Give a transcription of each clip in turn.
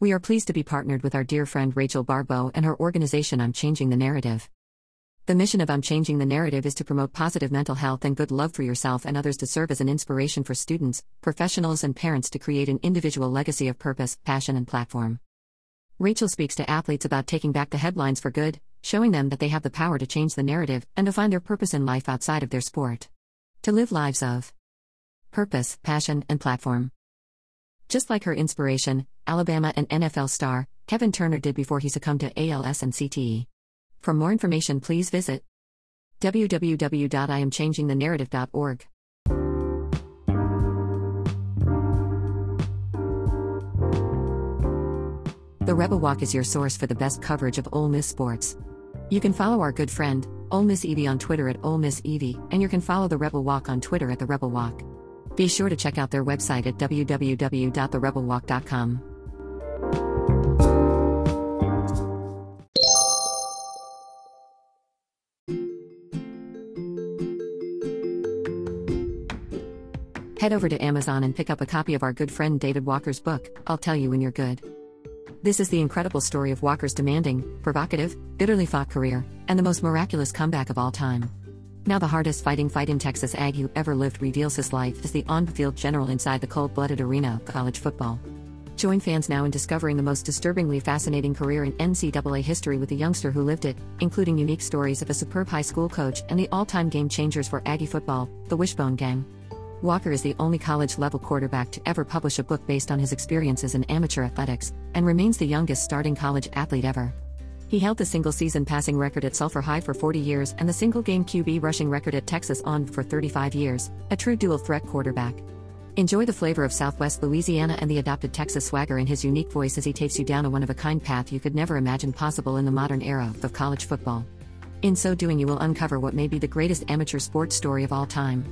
We are pleased to be partnered with our dear friend Rachel Baribeau and her organization I'm Changing the Narrative. The mission of I'm Changing the Narrative is to promote positive mental health and good love for yourself and others to serve as an inspiration for students, professionals, and parents to create an individual legacy of purpose, passion, and platform. Rachel speaks to athletes about taking back the headlines for good, showing them that they have the power to change the narrative and to find their purpose in life outside of their sport. To live lives of purpose, passion, and platform. Just like her inspiration, Alabama and NFL star, Kevin Turner did before he succumbed to ALS and CTE. For more information, please visit www.iamchangingthenarrative.org. The Rebel Walk is your source for the best coverage of Ole Miss sports. You can follow our good friend, Ole Miss Evie on Twitter at Ole Miss Evie, and you can follow The Rebel Walk on Twitter at The Rebel Walk. Be sure to check out their website at www.therebelwalk.com. Head over to Amazon and pick up a copy of our good friend David Walker's book, I'll Tell You When You're Good. This is the incredible story of Walker's demanding, provocative, bitterly fought career, and the most miraculous comeback of all time. Now, the hardest fighting fight in Texas Ag who ever lived reveals his life as the on field general inside the cold blooded arena of college football. Join fans now in discovering the most disturbingly fascinating career in NCAA history with the youngster who lived it, including unique stories of a superb high school coach and the all time game changers for Aggie football, the Wishbone Gang. Walker is the only college level quarterback to ever publish a book based on his experiences in amateur athletics, and remains the youngest starting college athlete ever. He held the single season passing record at Sulphur High for 40 years and the single game QB rushing record at Texas A&M for 35 years, a true dual threat quarterback. Enjoy the flavor of Southwest Louisiana and the adopted Texas swagger in his unique voice as he takes you down a one of a kind path you could never imagine possible in the modern era of college football. In so doing, you will uncover what may be the greatest amateur sports story of all time.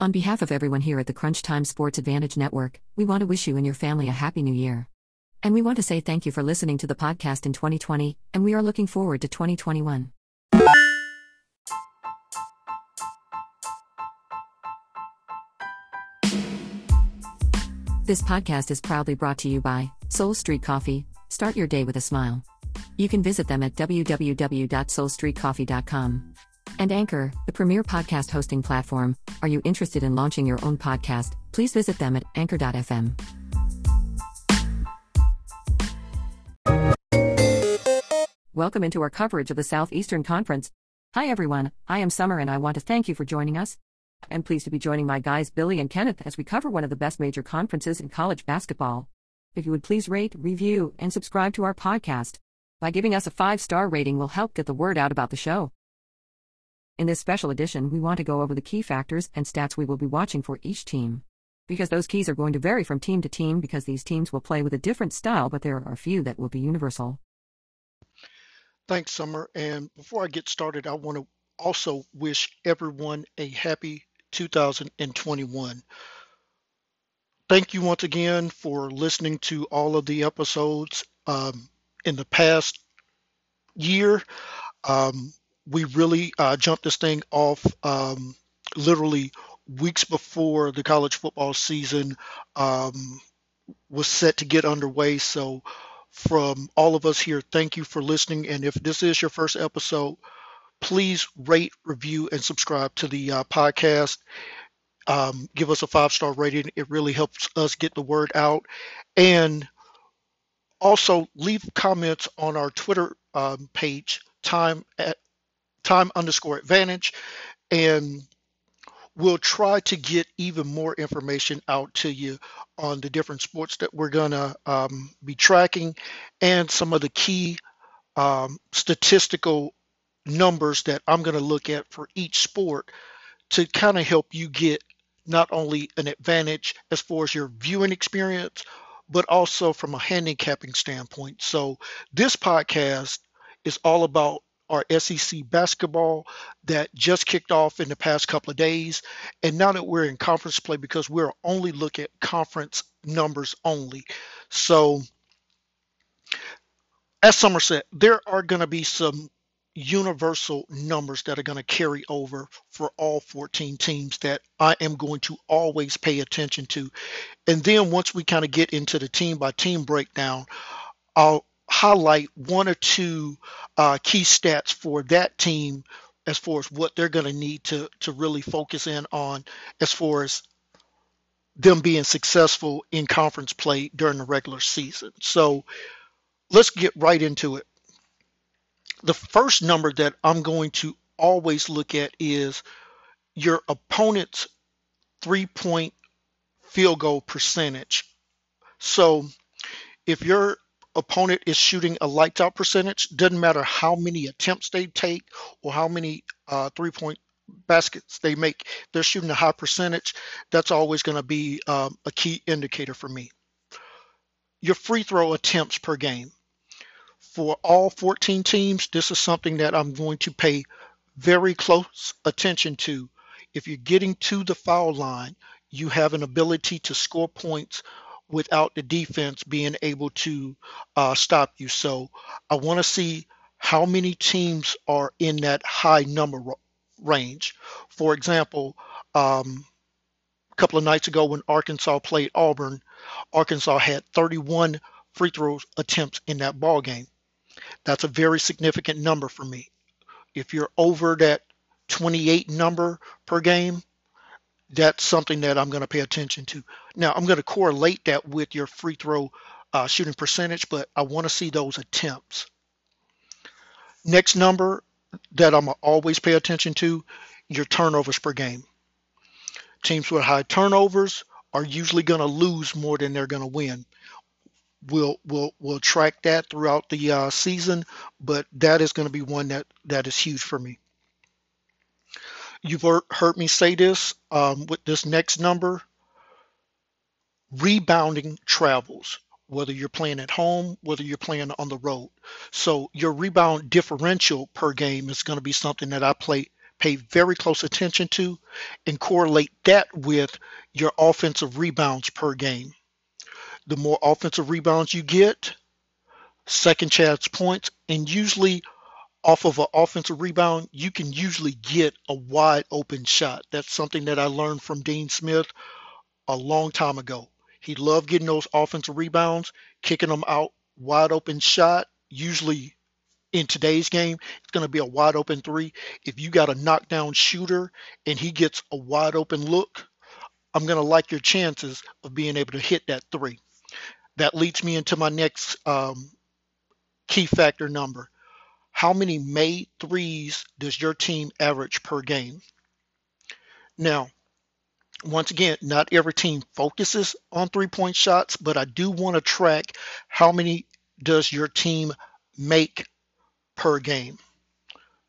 On behalf of everyone here at the Crunch Time Sports Advantage Network, we want to wish you and your family a happy new year. And we want to say thank you for listening to the podcast in 2020, and we are looking forward to 2021. This podcast is proudly brought to you by Soul Street Coffee. Start your day with a smile. You can visit them at www.soulstreetcoffee.com. And Anchor, the premier podcast hosting platform. Are you interested in launching your own podcast? Please visit them at anchor.fm. Welcome into our coverage of the Southeastern Conference. Hi everyone, I am Summer and I want to thank you for joining us. I'm pleased to be joining my guys Billy and Kenneth as we cover one of the best major conferences in college basketball. If you would please rate, review, and subscribe to our podcast. By giving us a five star rating will help get the word out about the show. In this special edition, we want to go over the key factors and stats we will be watching for each team. Because those keys are going to vary from team to team because these teams will play with a different style, but there are a few that will be universal. Thanks, Summer. And before I get started, I want to also wish everyone a happy 2021. Thank you once again for listening to all of the episodes um, in the past year. Um, we really uh, jumped this thing off um, literally weeks before the college football season um, was set to get underway. So, from all of us here, thank you for listening. And if this is your first episode, please rate, review, and subscribe to the uh, podcast. Um, give us a five star rating. It really helps us get the word out. And also leave comments on our Twitter um, page, time at time underscore advantage, and we'll try to get even more information out to you on the different sports that we're going to um, be tracking and some of the key um, statistical numbers that I'm going to look at for each sport to kind of help you get not only an advantage as far as your viewing experience, but also from a handicapping standpoint. So, this podcast is all about our SEC basketball that just kicked off in the past couple of days. And now that we're in conference play, because we're only looking at conference numbers only. So, as Summer said, there are going to be some universal numbers that are going to carry over for all 14 teams that I am going to always pay attention to. And then once we kind of get into the team by team breakdown, I'll highlight one or two uh, key stats for that team as far as what they're going to need to to really focus in on as far as them being successful in conference play during the regular season. So let's get right into it. The first number that I'm going to always look at is your opponent's three point field goal percentage. So if your opponent is shooting a lights out percentage, doesn't matter how many attempts they take or how many uh, three point baskets they make, they're shooting a high percentage. That's always going to be um, a key indicator for me. Your free throw attempts per game. For all 14 teams, this is something that I'm going to pay very close attention to. If you're getting to the foul line, you have an ability to score points without the defense being able to uh, stop you. So I want to see how many teams are in that high number range. For example, um, a couple of nights ago when Arkansas played Auburn, Arkansas had 31 free throw attempts in that ball game. That's a very significant number for me. If you're over that 28 number per game, that's something that I'm going to pay attention to. Now, I'm going to correlate that with your free throw uh, shooting percentage, but I want to see those attempts. Next number that I'm always pay attention to, your turnovers per game. Teams with high turnovers are usually going to lose more than they're going to win. We'll we'll we'll track that throughout the uh, season, but that is going to be one that that is huge for me. You've heard me say this um, with this next number. Rebounding travels, whether you're playing at home, whether you're playing on the road. So your rebound differential per game is going to be something that I play pay very close attention to and correlate that with your offensive rebounds per game. The more offensive rebounds you get, second chance points, and usually off of an offensive rebound, you can usually get a wide open shot. That's something that I learned from Dean Smith a long time ago. He loved getting those offensive rebounds, kicking them out wide open shot. Usually in today's game, it's going to be a wide open three. If you got a knockdown shooter and he gets a wide open look, I'm going to like your chances of being able to hit that three. That leads me into my next um, key factor number how many made threes does your team average per game? Now, once again, not every team focuses on three point shots, but I do want to track how many does your team make per game.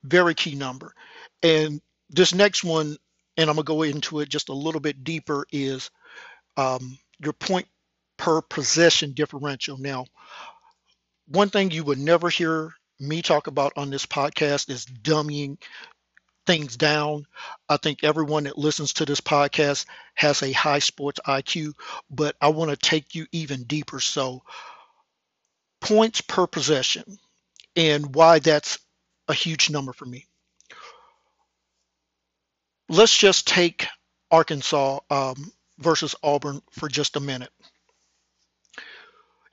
Very key number. And this next one, and I'm going to go into it just a little bit deeper, is um, your point per possession differential. Now, one thing you would never hear me talk about on this podcast is dummying things down. I think everyone that listens to this podcast has a high sports IQ, but I want to take you even deeper. So, points per possession and why that's a huge number for me. Let's just take Arkansas um, versus Auburn for just a minute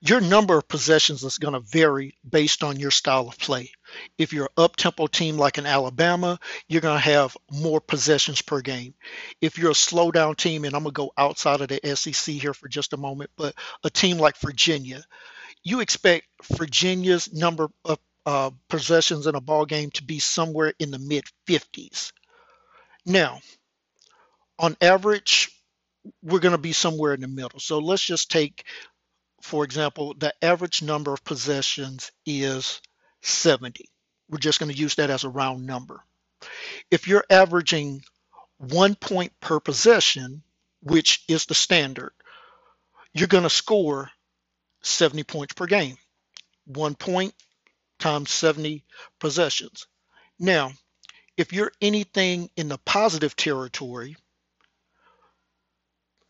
your number of possessions is going to vary based on your style of play. If you're an up-tempo team like in Alabama, you're going to have more possessions per game. If you're a slow down team, and I'm going to go outside of the SEC here for just a moment, but a team like Virginia, you expect Virginia's number of uh, possessions in a ball game to be somewhere in the mid 50s. Now, on average, we're going to be somewhere in the middle. So let's just take for example, the average number of possessions is 70. We're just going to use that as a round number. If you're averaging one point per possession, which is the standard, you're going to score 70 points per game. One point times 70 possessions. Now, if you're anything in the positive territory,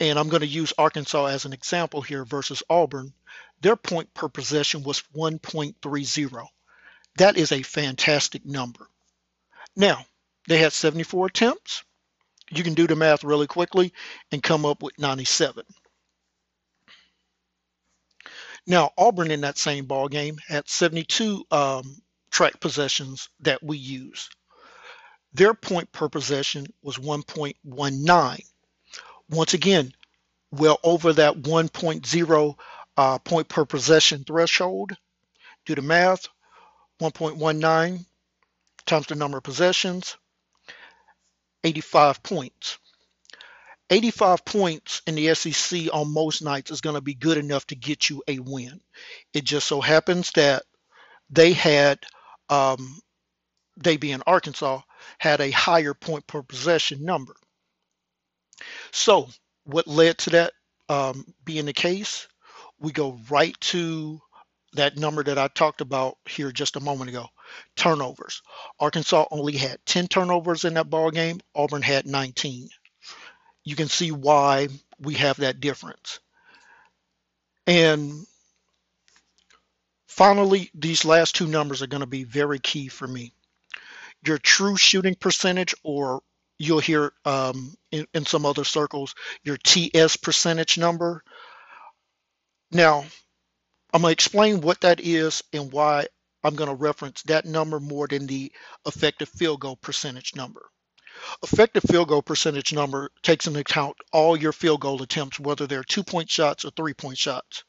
and I'm going to use Arkansas as an example here versus Auburn, their point per possession was 1.30. That is a fantastic number. Now, they had 74 attempts. You can do the math really quickly and come up with 97. Now, Auburn in that same ball game had 72 um, track possessions that we use. Their point per possession was 1.19. Once again, well over that 1.0 uh, point per possession threshold. Do the math, 1.19 times the number of possessions, 85 points. 85 points in the SEC on most nights is going to be good enough to get you a win. It just so happens that they had, um, they being Arkansas, had a higher point per possession number. So, what led to that um, being the case? We go right to that number that I talked about here just a moment ago turnovers. Arkansas only had 10 turnovers in that ball game, Auburn had 19. You can see why we have that difference. And finally, these last two numbers are going to be very key for me. Your true shooting percentage, or you'll hear um, in, in some other circles, your TS percentage number. Now, I'm going to explain what that is and why I'm going to reference that number more than the effective field goal percentage number. Effective field goal percentage number takes into account all your field goal attempts, whether they're two point shots or three point shots.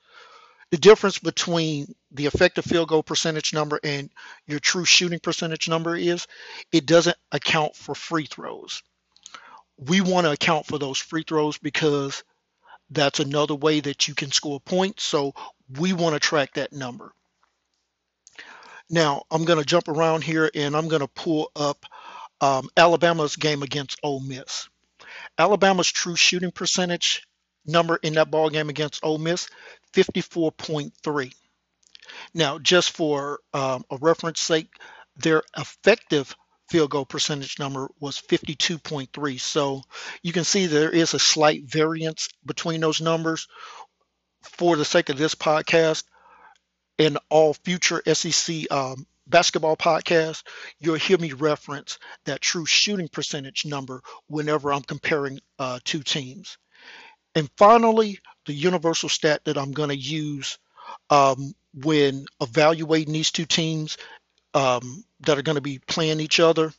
The difference between the effective field goal percentage number and your true shooting percentage number is it doesn't account for free throws. We want to account for those free throws because that's another way that you can score points. So we want to track that number. Now I'm going to jump around here and I'm going to pull up um, Alabama's game against Ole Miss. Alabama's true shooting percentage number in that ball game against Ole Miss, 54.3. Now, just for um, a reference sake, their effective field goal percentage number was 52.3. So you can see there is a slight variance between those numbers. For the sake of this podcast and all future SEC um, basketball podcasts, you'll hear me reference that true shooting percentage number whenever I'm comparing uh, two teams. And finally, the universal stat that I'm going to use um, when evaluating these two teams um, that are going to be playing each other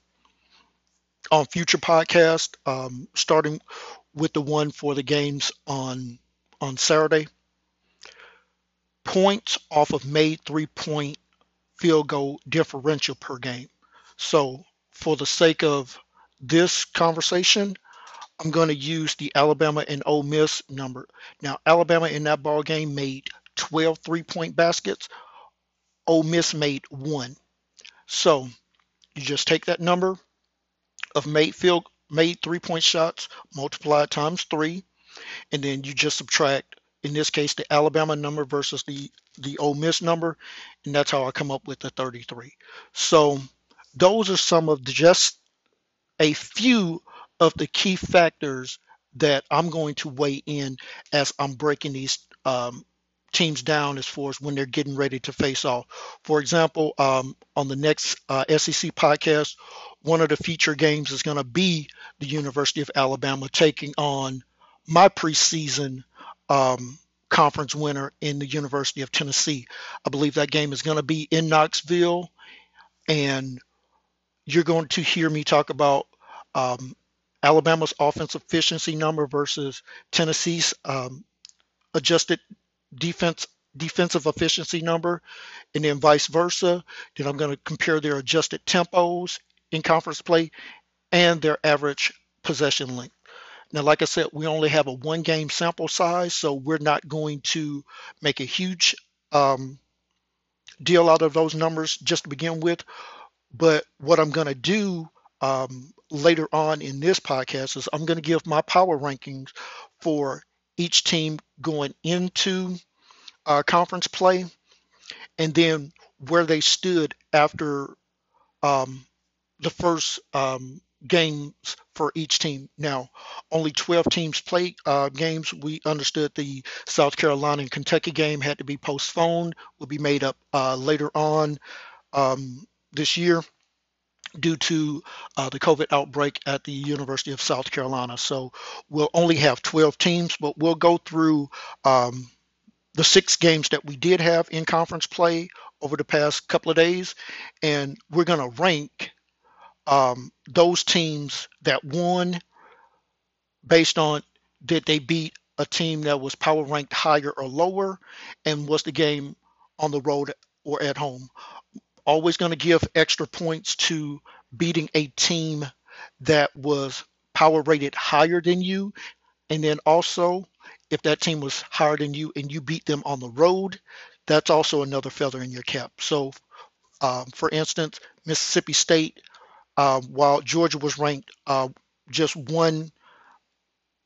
on future podcasts, um, starting with the one for the games on on Saturday. Points off of made three point field goal differential per game. So for the sake of this conversation, I'm going to use the Alabama and Ole Miss number. Now, Alabama in that ball game made 12 three-point baskets. Ole Miss made one. So you just take that number of made field made three-point shots, multiply times three, and then you just subtract, in this case, the Alabama number versus the the Ole Miss number, and that's how I come up with the 33. So those are some of the, just a few of the key factors that I'm going to weigh in as I'm breaking these um, teams down as far as when they're getting ready to face off. For example, um, on the next uh, SEC podcast, one of the feature games is going to be the University of Alabama taking on my preseason um, conference winner in the University of Tennessee. I believe that game is going to be in Knoxville, and you're going to hear me talk about um, Alabama's offensive efficiency number versus Tennessee's um, adjusted defense defensive efficiency number, and then vice versa. Then I'm going to compare their adjusted tempos in conference play and their average possession length. Now, like I said, we only have a one game sample size, so we're not going to make a huge um, deal out of those numbers just to begin with. But what I'm going to do um, later on in this podcast is I'm going to give my power rankings for each team going into uh, conference play and then where they stood after um, the first um, games for each team. Now, only 12 teams play uh, games. We understood the South Carolina and Kentucky game had to be postponed, will be made up uh, later on um, this year due to uh, the COVID outbreak at the University of South Carolina. So we'll only have 12 teams, but we'll go through um, the six games that we did have in conference play over the past couple of days, and we're going to rank um, those teams that won based on did they beat a team that was power ranked higher or lower, and was the game on the road or at home. Always going to give extra points to beating a team that was power rated higher than you. And then also, if that team was higher than you and you beat them on the road, that's also another feather in your cap. So, um, for instance, Mississippi State uh, while Georgia was ranked uh, just one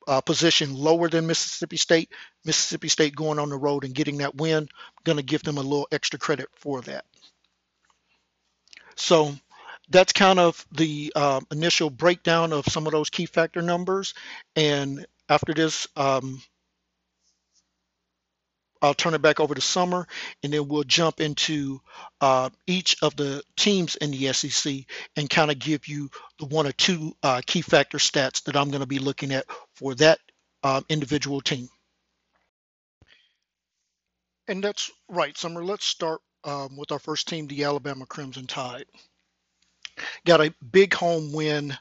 uh, position lower than Mississippi State. Mississippi State going on the road and getting that win, going to give them a little extra credit for that. So that's kind of the uh, initial breakdown of some of those key factor numbers. And after this, um, I'll turn it back over to Summer, and then we'll jump into uh, each of the teams in the SEC and kind of give you the one or two uh, key factor stats that I'm going to be looking at for that uh, individual team. And that's right, Summer. Let's start um, with our first team, the Alabama Crimson Tide. Got a big home win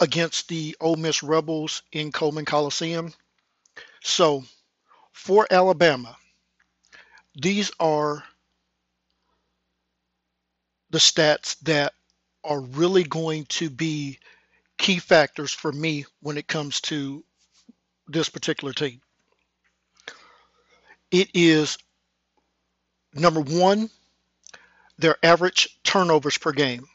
against the Ole Miss Rebels in Coleman Coliseum. So for Alabama, these are the stats that are really going to be key factors for me when it comes to this particular team. It is number one, their average turnovers per game.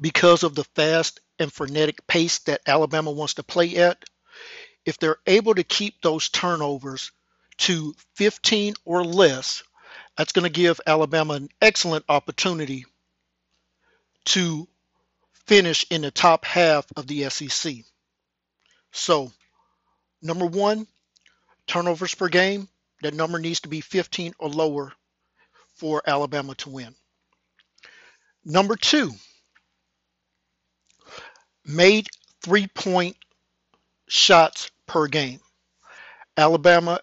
Because of the fast and frenetic pace that Alabama wants to play at, if they're able to keep those turnovers to 15 or less, that's going to give Alabama an excellent opportunity to finish in the top half of the SEC. So, number one, turnovers per game, that number needs to be 15 or lower for Alabama to win. Number two, made three point shots per game. Alabama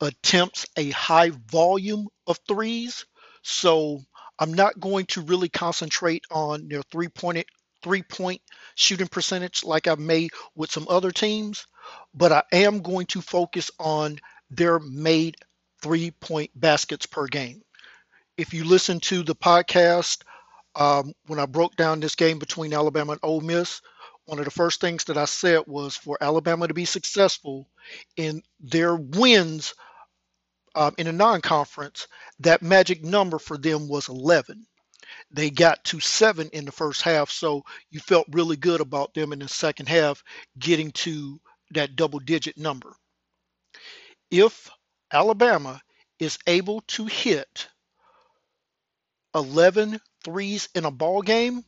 attempts a high volume of threes, so I'm not going to really concentrate on their three point three point shooting percentage like I may with some other teams, but I am going to focus on their made three point baskets per game. If you listen to the podcast um, when I broke down this game between Alabama and Ole Miss, one of the first things that I said was for Alabama to be successful in their wins um, in a non conference, that magic number for them was 11. They got to seven in the first half, so you felt really good about them in the second half getting to that double digit number. If Alabama is able to hit 11 threes in a ball game,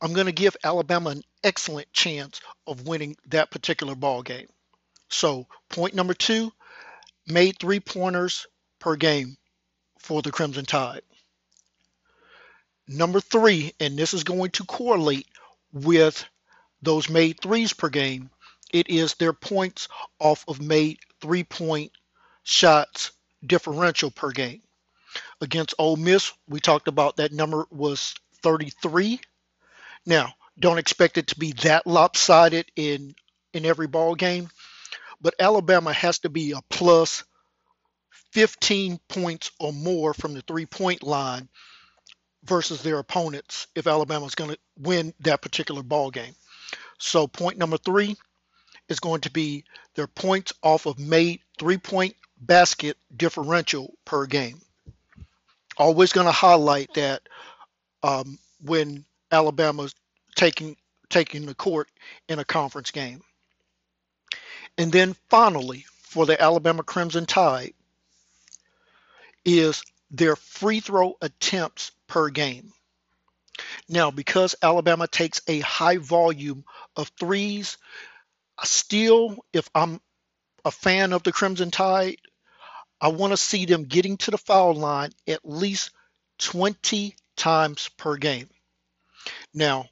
I'm going to give Alabama an excellent chance of winning that particular ball game. So, point number two, made three pointers per game for the Crimson Tide. Number three, and this is going to correlate with those made threes per game, it is their points off of made three point shots differential per game. Against Ole Miss, we talked about that number was 33 now, don't expect it to be that lopsided in in every ball game, but Alabama has to be a plus 15 points or more from the three-point line versus their opponents if Alabama's going to win that particular ball game. So point number 3 is going to be their points off of made three-point basket differential per game. Always going to highlight that um, when Alabama's taking taking the court in a conference game. And then finally, for the Alabama Crimson Tide, is their free throw attempts per game. Now, because Alabama takes a high volume of threes, still, if I'm a fan of the Crimson Tide, I want to see them getting to the foul line at least 20 times per game. Now,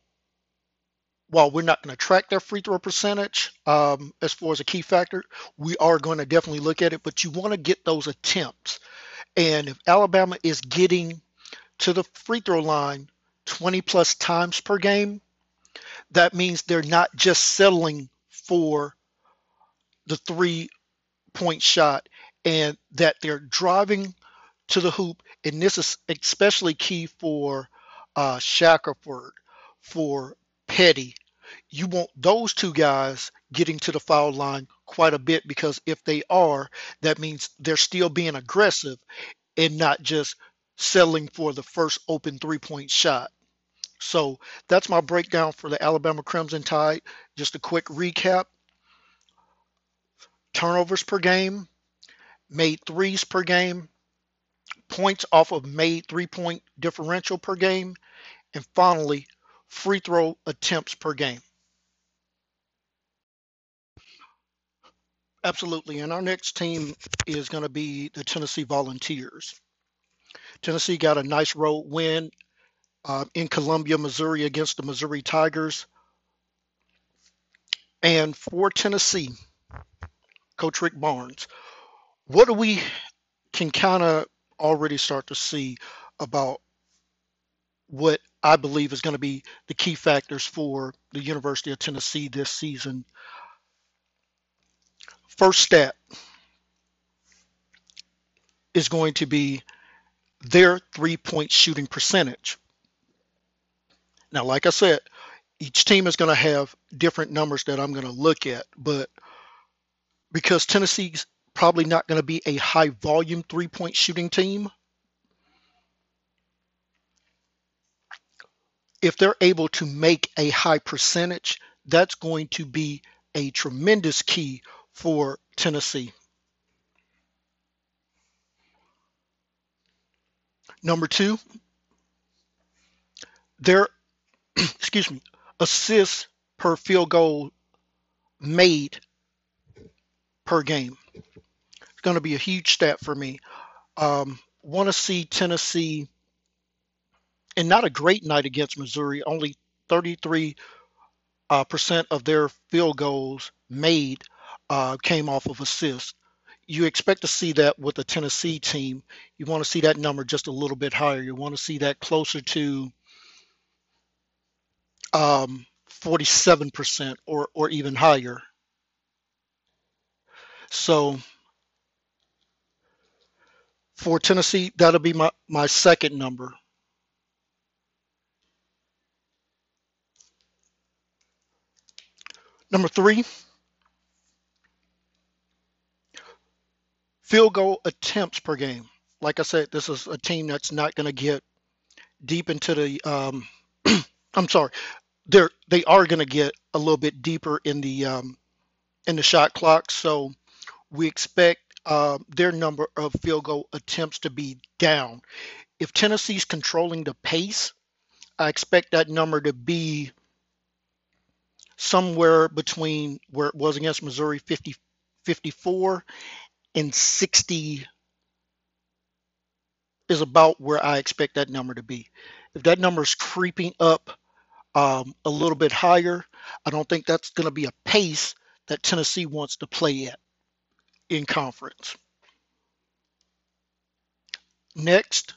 while we're not going to track their free throw percentage um, as far as a key factor, we are going to definitely look at it. But you want to get those attempts. And if Alabama is getting to the free throw line 20 plus times per game, that means they're not just settling for the three point shot and that they're driving to the hoop. And this is especially key for uh, Shackelford, for Petty. You want those two guys getting to the foul line quite a bit because if they are, that means they're still being aggressive and not just settling for the first open three point shot. So that's my breakdown for the Alabama Crimson Tide. Just a quick recap turnovers per game, made threes per game, points off of made three point differential per game, and finally, free throw attempts per game. Absolutely. And our next team is going to be the Tennessee Volunteers. Tennessee got a nice road win uh, in Columbia, Missouri against the Missouri Tigers. And for Tennessee, Coach Rick Barnes, what do we can kind of already start to see about what I believe is going to be the key factors for the University of Tennessee this season. First step is going to be their three point shooting percentage. Now, like I said, each team is going to have different numbers that I'm going to look at, but because Tennessee's probably not going to be a high volume three point shooting team, if they're able to make a high percentage, that's going to be a tremendous key for Tennessee. Number two, their excuse me, assists per field goal made per game. It's going to be a huge stat for me. Um, Want to see Tennessee and not a great night against Missouri. Only 33 uh, percent of their field goals made uh, came off of assists. You expect to see that with the Tennessee team. You want to see that number just a little bit higher. You want to see that closer to um, 47% or, or even higher. So for Tennessee, that'll be my, my second number. Number three, field goal attempts per game. Like I said, this is a team that's not going to get deep into the. Um, I'm sorry, they're they are going to get a little bit deeper in the um, in the shot clock. So we expect uh, their number of field goal attempts to be down. If Tennessee's controlling the pace, I expect that number to be somewhere between where it was against Missouri 50, 54 and 60 is about where I expect that number to be. If that number is creeping up um, a little bit higher, I don't think that's going to be a pace that Tennessee wants to play at in conference. Next,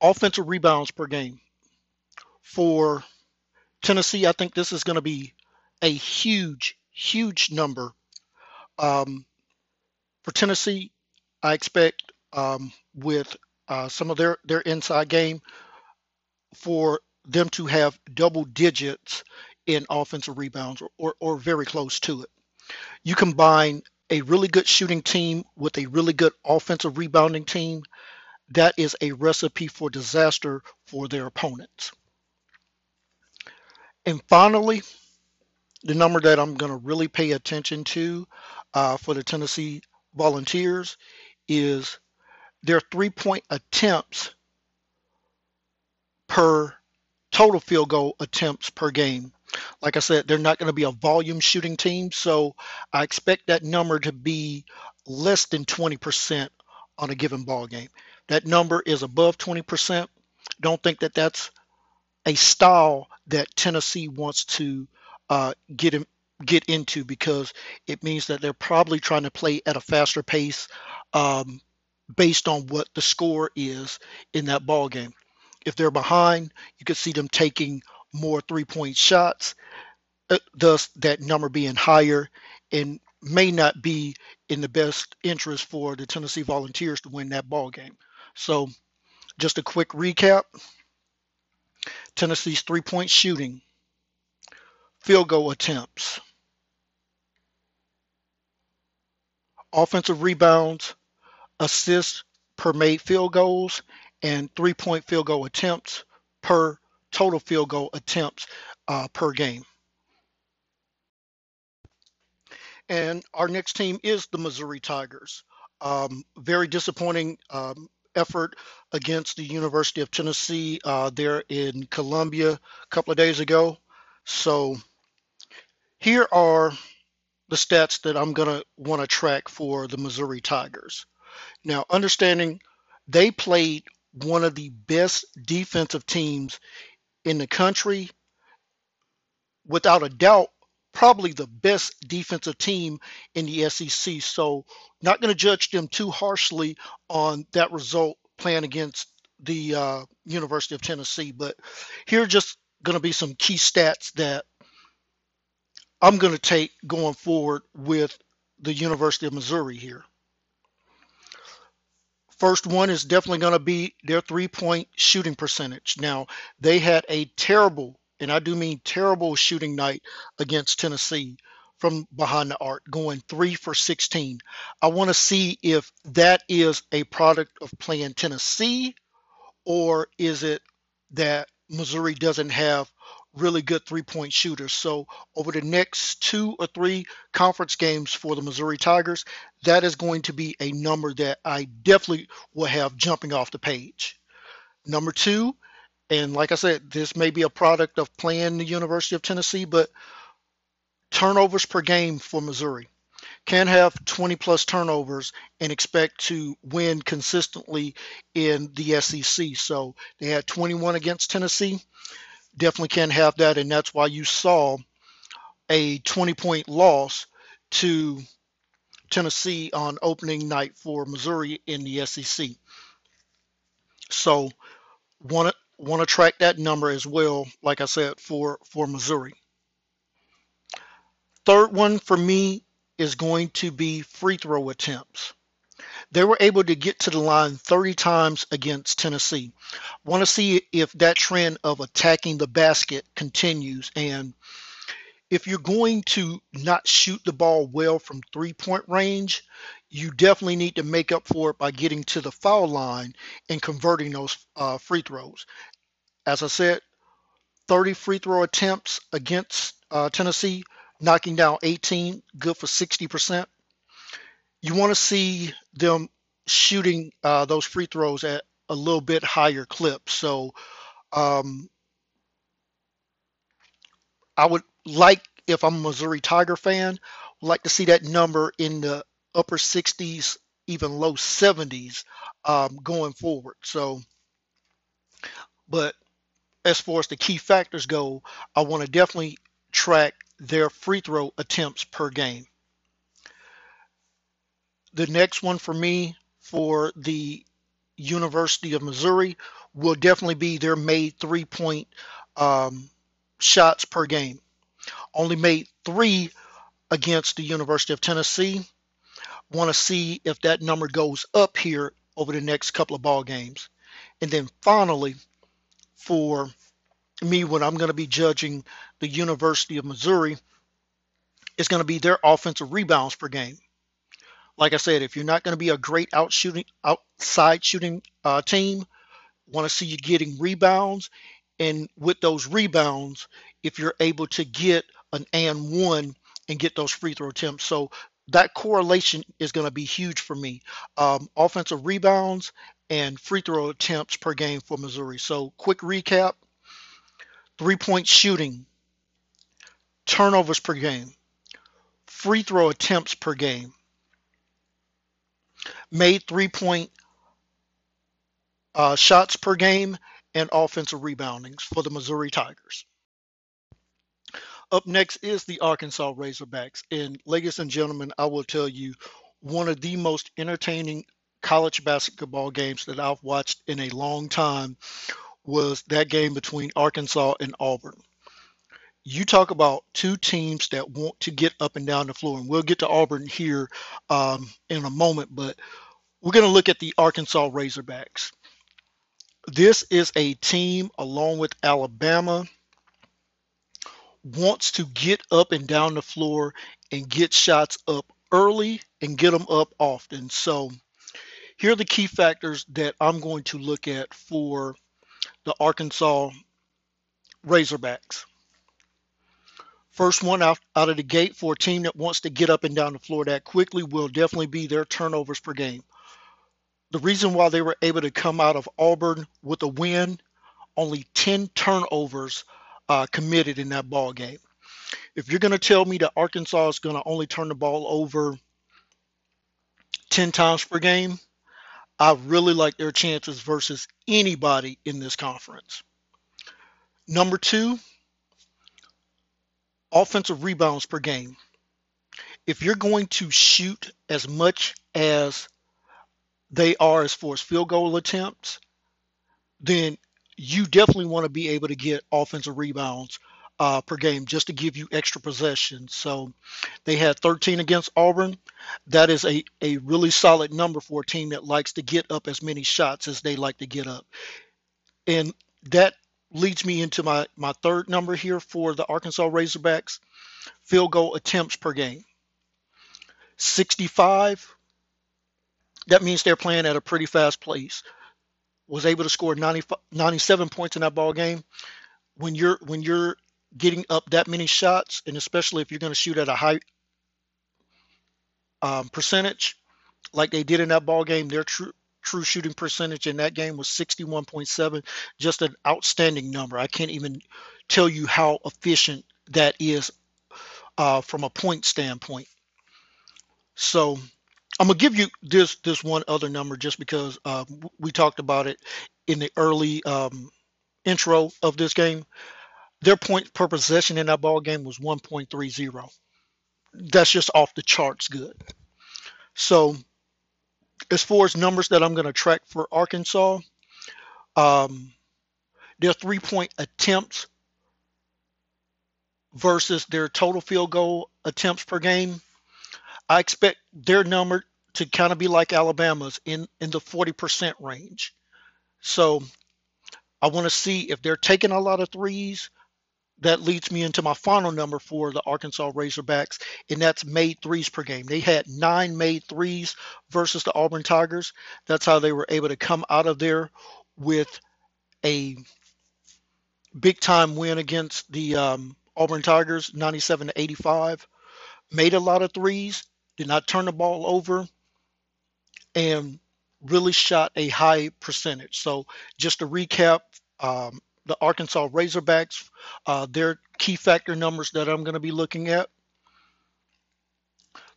offensive rebounds per game. For Tennessee, I think this is going to be a huge, huge number. Um, for Tennessee, I expect um, with uh, some of their, their inside game for them to have double digits in offensive rebounds or, or, or very close to it. You combine a really good shooting team with a really good offensive rebounding team, that is a recipe for disaster for their opponents. And finally, the number that I'm going to really pay attention to uh, for the Tennessee Volunteers is their three point attempts per total field goal attempts per game. Like I said, they're not going to be a volume shooting team, so I expect that number to be less than 20% on a given ball game. That number is above 20%. Don't think that that's a style that Tennessee wants to uh, get in, get into because it means that they're probably trying to play at a faster pace um, based on what the score is in that ball game. If they're behind, you could see them taking more three-point shots, uh, thus that number being higher and may not be in the best interest for the Tennessee Volunteers to win that ball game. So, just a quick recap. Tennessee's three-point shooting, field goal attempts, offensive rebounds, assists per made field goals, and three-point field goal attempts per total field goal attempts uh, per game. And our next team is the Missouri Tigers. Um, very disappointing um, effort against the University of Tennessee uh, there in Columbia a couple of days ago. So here are the stats that I'm going to want to track for the Missouri Tigers. Now, understanding they played one of the best defensive teams in the country, without a doubt, probably the best defensive team in the SEC. So, not going to judge them too harshly on that result playing against the uh, University of Tennessee. But here are just going to be some key stats that I'm going to take going forward with the University of Missouri here. First one is definitely going to be their three point shooting percentage. Now, they had a terrible, and I do mean terrible shooting night against Tennessee from behind the arc, going three for 16. I want to see if that is a product of playing Tennessee or is it that Missouri doesn't have really good three point shooters. So over the next two or three conference games for the Missouri Tigers, that is going to be a number that I definitely will have jumping off the page. Number two, and like I said, this may be a product of playing the University of Tennessee, but turnovers per game for Missouri. Can have 20 plus turnovers and expect to win consistently in the SEC. So they had 21 against Tennessee definitely can't have that, and that's why you saw a 20 point loss to Tennessee on opening night for Missouri in the SEC. So want to want to track that number as well, like I said for for Missouri. Third one for me is going to be free throw attempts. They were able to get to the line 30 times against Tennessee. Want to see if that trend of attacking the basket continues. And if you're going to not shoot the ball well from three point range, you definitely need to make up for it by getting to the foul line and converting those uh, free throws. As I said, 30 free throw attempts against uh, Tennessee, knocking down 18, good for 60% you want to see them shooting uh, those free throws at a little bit higher clip. So um, I would like, if I'm a Missouri Tiger fan, like to see that number in the upper 60s, even low 70s um, going forward. So, but as far as the key factors go, I want to definitely track their free throw attempts per game. The next one for me for the University of Missouri will definitely be their made three point um, shots per game. Only made three against the University of Tennessee. Want to see if that number goes up here over the next couple of ball games. And then finally, for me, when I'm going to be judging the University of Missouri, is going to be their offensive rebounds per game like I said, if you're not going to be a great out shooting, outside shooting uh, team, want to see you getting rebounds, and with those rebounds, if you're able to get an and one and get those free throw attempts, so that correlation is going to be huge for me. Um, offensive rebounds and free throw attempts per game for Missouri. So quick recap: three point shooting, turnovers per game, free throw attempts per game, made three point uh, shots per game, and offensive reboundings for the Missouri Tigers. Up next is the Arkansas Razorbacks. And ladies and gentlemen, I will tell you one of the most entertaining college basketball games that I've watched in a long time was that game between Arkansas and Auburn. You talk about two teams that want to get up and down the floor, and we'll get to Auburn here um, in a moment, but we're going to look at the Arkansas Razorbacks. This is a team, along with Alabama, wants to get up and down the floor and get shots up early and get them up often. So here are the key factors that I'm going to look at for the Arkansas Razorbacks. First one out, out of the gate for a team that wants to get up and down the floor that quickly will definitely be their turnovers per game. The reason why they were able to come out of Auburn with a win, only 10 turnovers uh, committed in that ball game. If you're going to tell me that Arkansas is going to only turn the ball over 10 times per game, I really like their chances versus anybody in this conference. Number two, offensive rebounds per game. If you're going to shoot as much as they are as far as field goal attempts, then you definitely want to be able to get offensive rebounds uh, per game just to give you extra possession. So they had 13 against Auburn. That is a, a really solid number for a team that likes to get up as many shots as they like to get up. And that leads me into my, my third number here for the Arkansas Razorbacks field goal attempts per game 65. That means they're playing at a pretty fast pace was able to score 90, 97 points in that ball game. When you're when you're getting up that many shots, and especially if you're going to shoot at a high um, percentage, like they did in that ball game, they're true true shooting percentage in that game was 61.7, just an outstanding number. I can't even tell you how efficient that is uh, from a point standpoint. So I'm gonna give you this this one other number just because uh, we talked about it in the early um, intro of this game. Their point per possession in that ball game was 1.30. That's just off the charts good. So as far as numbers that I'm going to track for Arkansas, um, their three point attempts versus their total field goal attempts per game I expect their number to kind of be like Alabama's in, in the 40% range. So I want to see if they're taking a lot of threes. That leads me into my final number for the Arkansas Razorbacks, and that's made threes per game. They had nine made threes versus the Auburn Tigers. That's how they were able to come out of there with a big time win against the um, Auburn Tigers, 97 to 85. Made a lot of threes, did not turn the ball over, and really shot a high percentage. So just to recap, um, the Arkansas Razorbacks, uh, their key factor numbers that I'm going to be looking at.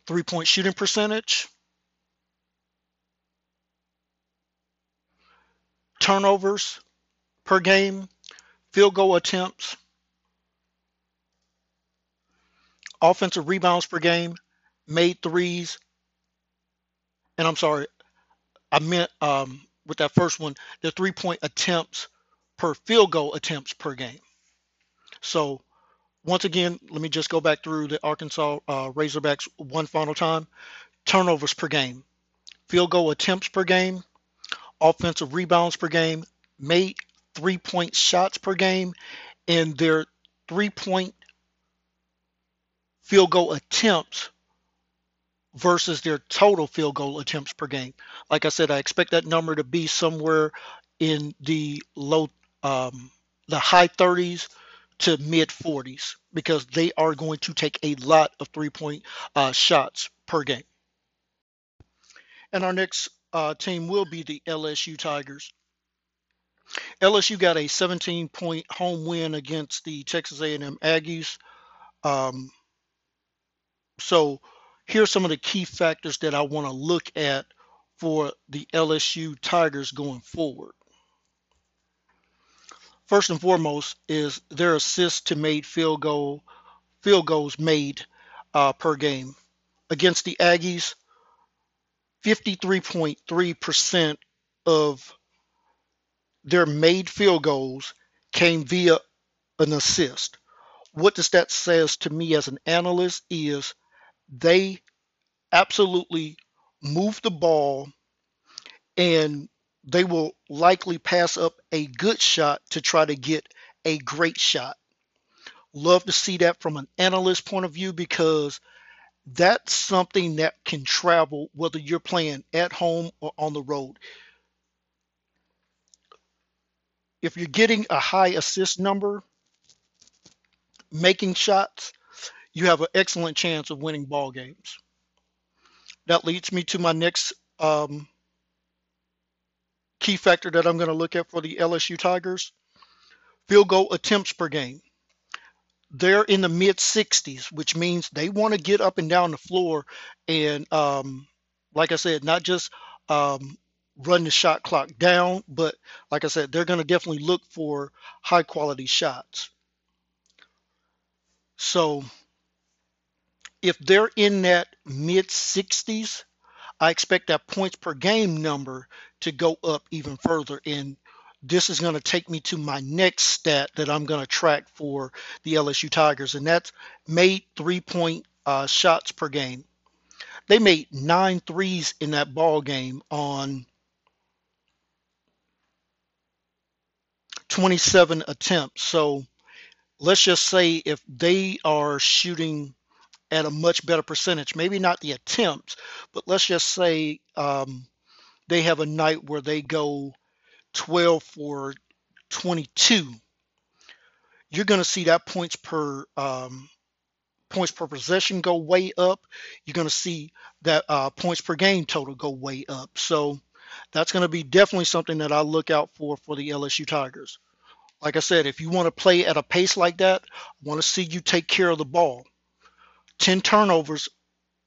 Three point shooting percentage, turnovers per game, field goal attempts, offensive rebounds per game, made threes, and I'm sorry, I meant um, with that first one, the three point attempts per field goal attempts per game. So once again, let me just go back through the Arkansas uh, Razorbacks one final time. Turnovers per game, field goal attempts per game, offensive rebounds per game, made three point shots per game, and their three point field goal attempts versus their total field goal attempts per game. Like I said, I expect that number to be somewhere in the low, um, the high 30s to mid 40s because they are going to take a lot of three point uh, shots per game. And our next uh, team will be the LSU Tigers. LSU got a 17 point home win against the Texas A&M Aggies. Um, so here's some of the key factors that I want to look at for the LSU Tigers going forward. First and foremost is their assist to made field goal field goals made uh, per game against the Aggies. 53.3% of their made field goals came via an assist. What does that says to me as an analyst is they absolutely move the ball and they will likely pass up a good shot to try to get a great shot. Love to see that from an analyst point of view because that's something that can travel whether you're playing at home or on the road. If you're getting a high assist number, making shots, you have an excellent chance of winning ball games. That leads me to my next um, key factor that I'm going to look at for the LSU Tigers field goal attempts per game. They're in the mid 60s, which means they want to get up and down the floor and, um, like I said, not just um, run the shot clock down, but like I said, they're going to definitely look for high quality shots. So if they're in that mid 60s, I expect that points per game number to go up even further. And this is going to take me to my next stat that I'm going to track for the LSU Tigers, and that's made three point uh, shots per game. They made nine threes in that ball game on 27 attempts. So let's just say if they are shooting at a much better percentage. Maybe not the attempts, but let's just say um, they have a night where they go 12 for 22. You're going to see that points per um, points per possession go way up. You're going to see that uh, points per game total go way up. So that's going to be definitely something that I look out for for the LSU Tigers. Like I said, if you want to play at a pace like that, I want to see you take care of the ball. 10 turnovers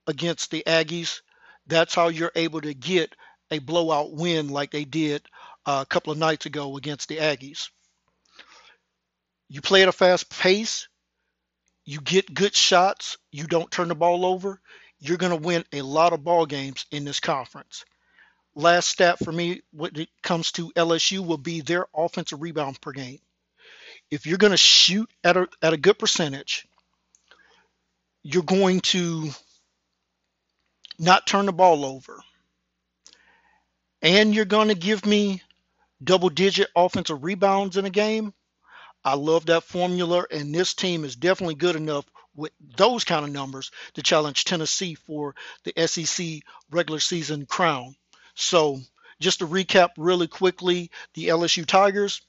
against the Aggies. That's how you're able to get a blowout win like they did uh, a couple of nights ago against the Aggies. You play at a fast pace, you get good shots, you don't turn the ball over, you're going to win a lot of ball games in this conference. Last stat for me when it comes to LSU will be their offensive rebound per game. If you're going to shoot at a, at a good percentage, you're going to not turn the ball over. And you're going to give me double digit offensive rebounds in a game. I love that formula, and this team is definitely good enough with those kind of numbers to challenge Tennessee for the SEC regular season crown. So, just to recap really quickly the LSU Tigers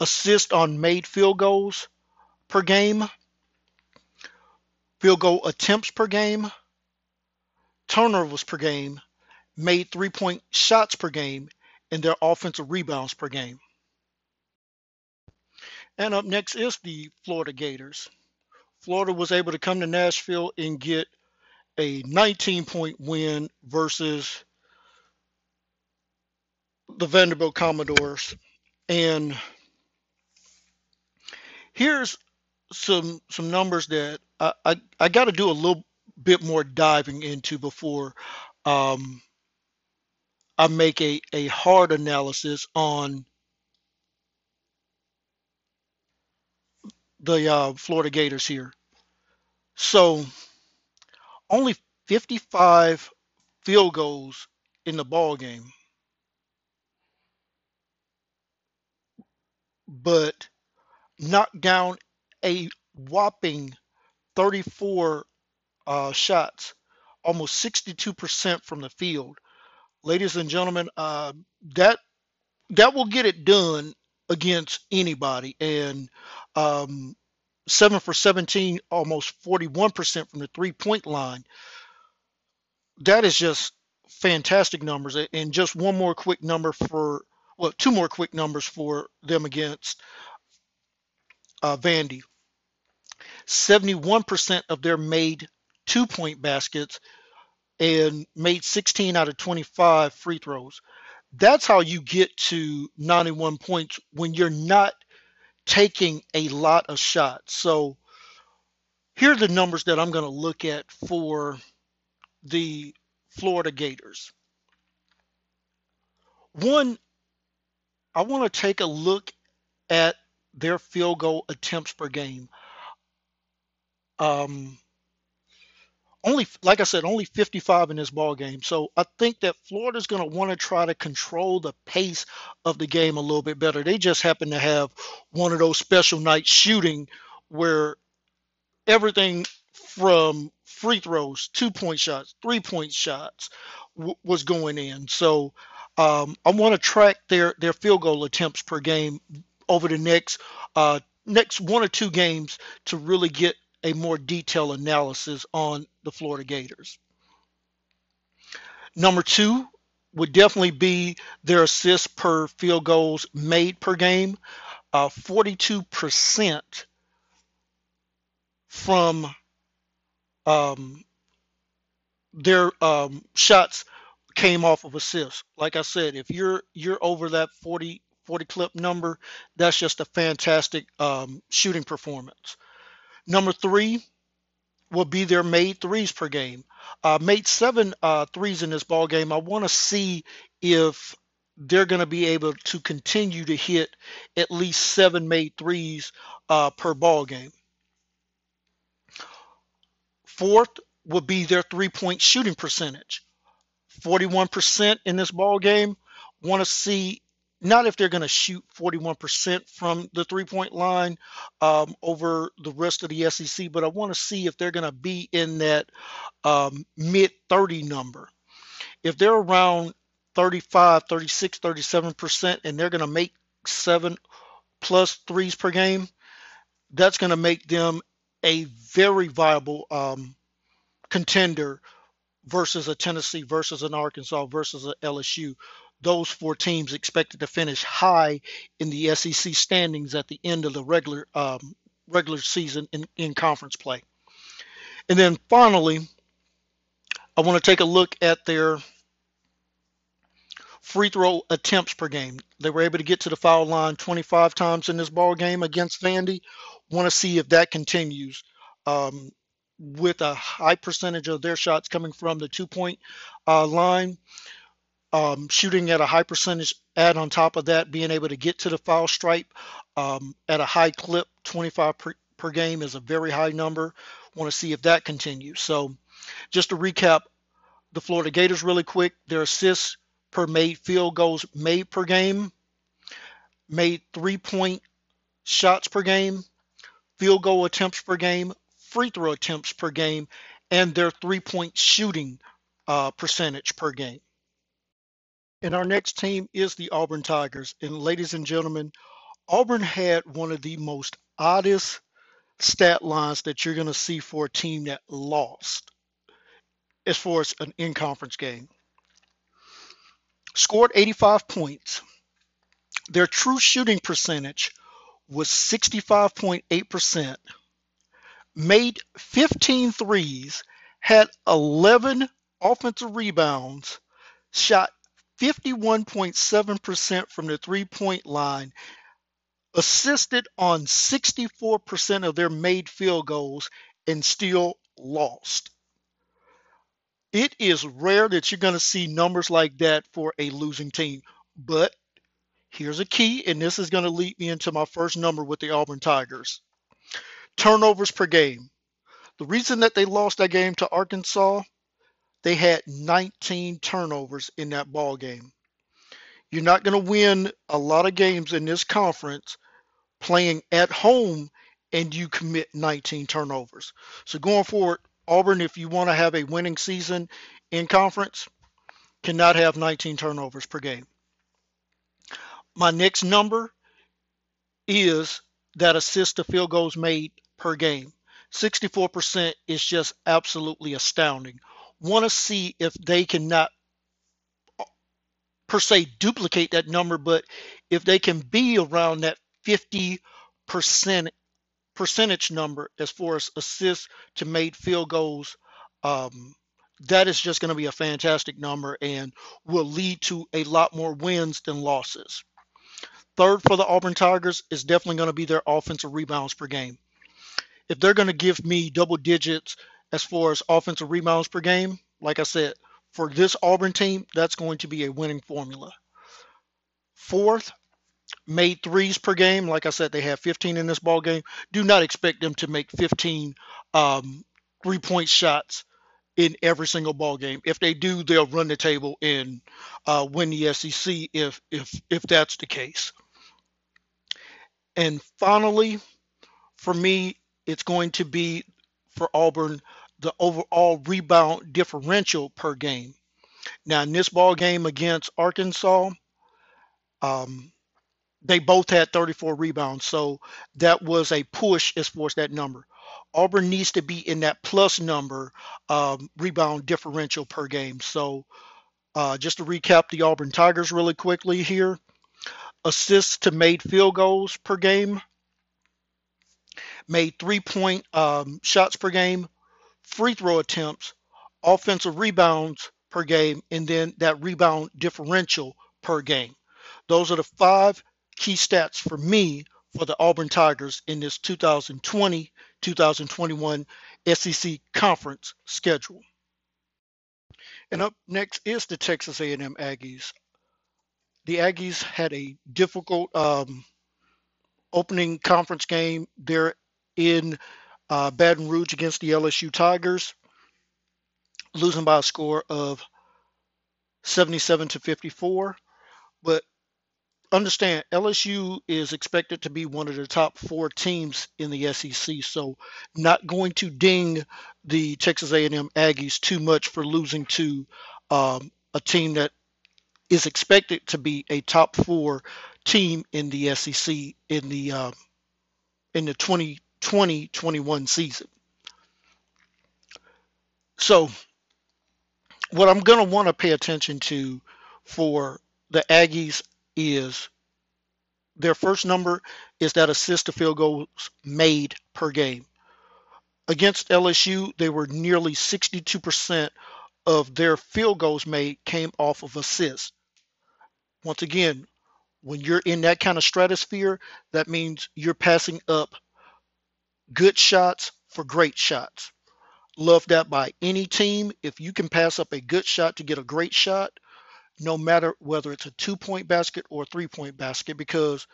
assist on made field goals per game field goal attempts per game, turnovers per game, made three point shots per game, and their offensive rebounds per game. And up next is the Florida Gators. Florida was able to come to Nashville and get a 19 point win versus the Vanderbilt Commodores. And here's some some numbers that I I, got to do a little bit more diving into before um, I make a, a hard analysis on the uh, Florida Gators here. So only 55 field goals in the ball game, but knocked down a whopping 34 uh, shots, almost 62% from the field. Ladies and gentlemen, uh, that that will get it done against anybody. And um, seven for 17, almost 41% from the three point line. That is just fantastic numbers. And just one more quick number for well, two more quick numbers for them against uh, Vandy. 71% of their made two point baskets and made 16 out of 25 free throws. That's how you get to 91 points when you're not taking a lot of shots. So here are the numbers that I'm going to look at for the Florida Gators. One, I want to take a look at their field goal attempts per game. Um, only, like I said, only 55 in this ball game. So I think that Florida's going to want to try to control the pace of the game a little bit better. They just happen to have one of those special night shooting where everything from free throws, two point shots, three point shots w- was going in. So um, I want to track their their field goal attempts per game over the next uh, next one or two games to really get a more detailed analysis on the Florida Gators. Number two would definitely be their assists per field goals made per game. Uh, 42% from um, their um, shots came off of assists. Like I said, if you're you're over that 40 40 clip number, that's just a fantastic um, shooting performance. Number three will be their made threes per game. Uh, made seven uh, threes in this ball game. I want to see if they're going to be able to continue to hit at least seven made threes uh, per ball game. Fourth would be their three-point shooting percentage. 41% in this ball game. Want to see not if they're going to shoot 41% from the three-point line um, over the rest of the SEC, but I want to see if they're going to be in that um, mid 30 number. If they're around 35, 36, 37%, and they're going to make seven plus threes per game, that's going to make them a very viable um, contender versus a Tennessee, versus an Arkansas, versus an LSU. Those four teams expected to finish high in the SEC standings at the end of the regular um, regular season in, in conference play. And then finally, I want to take a look at their free throw attempts per game. They were able to get to the foul line 25 times in this ball game against Vandy. Want to see if that continues um, with a high percentage of their shots coming from the two point uh, line. Um, shooting at a high percentage, add on top of that, being able to get to the foul stripe um, at a high clip, 25 per, per game is a very high number. Want to see if that continues. So, just to recap, the Florida Gators really quick. Their assists per made field goals made per game, made three point shots per game, field goal attempts per game, free throw attempts per game, and their three point shooting uh, percentage per game. And our next team is the Auburn Tigers. And ladies and gentlemen, Auburn had one of the most oddest stat lines that you're going to see for a team that lost as far as an in conference game. Scored 85 points. Their true shooting percentage was 65.8%, made 15 threes, had 11 offensive rebounds, shot 51.7% from the three point line, assisted on 64% of their made field goals, and still lost. It is rare that you're going to see numbers like that for a losing team. But here's a key, and this is going to lead me into my first number with the Auburn Tigers turnovers per game. The reason that they lost that game to Arkansas they had 19 turnovers in that ball game. You're not going to win a lot of games in this conference playing at home and you commit 19 turnovers. So going forward, Auburn, if you want to have a winning season in conference, cannot have 19 turnovers per game. My next number is that assist to field goals made per game. 64% is just absolutely astounding want to see if they cannot per se duplicate that number, but if they can be around that 50 percent percentage number as far as assists to made field goals, um, that is just going to be a fantastic number and will lead to a lot more wins than losses. Third for the Auburn Tigers is definitely going to be their offensive rebounds per game. If they're going to give me double digits as far as offensive rebounds per game, like I said, for this Auburn team, that's going to be a winning formula. Fourth, made threes per game. Like I said, they have 15 in this ball game. Do not expect them to make 15 um, three-point shots in every single ball game. If they do, they'll run the table and uh, win the SEC if if if that's the case. And finally, for me, it's going to be for Auburn the overall rebound differential per game. Now, in this ball game against Arkansas, um, they both had 34 rebounds, so that was a push as far as that number. Auburn needs to be in that plus number um, rebound differential per game. So, uh, just to recap the Auburn Tigers really quickly here assists to made field goals per game, made three point um, shots per game, free throw attempts, offensive rebounds per game, and then that rebound differential per game. Those are the five key stats for me for the Auburn Tigers in this 2020 2021 SEC conference schedule. And up next is the Texas A&M Aggies. The Aggies had a difficult um, opening conference game there in uh, Baton Rouge against the LSU Tigers, losing by a score of 77 to 54. But understand LSU is expected to be one of the top four teams in the SEC, so not going to ding the Texas A&M Aggies too much for losing to um, a team that is expected to be a top four team in the SEC in the uh, in the 2020-21 season. So, what I'm going to want to pay attention to for the Aggies is their first number is that assist to field goals made per game. Against LSU, they were nearly 62% of their field goals made came off of assists. Once again, when you're in that kind of stratosphere, that means you're passing up good shots for great shots. Love that by any team. If you can pass up a good shot to get a great shot, no matter whether it's a two point basket or a three point basket, because,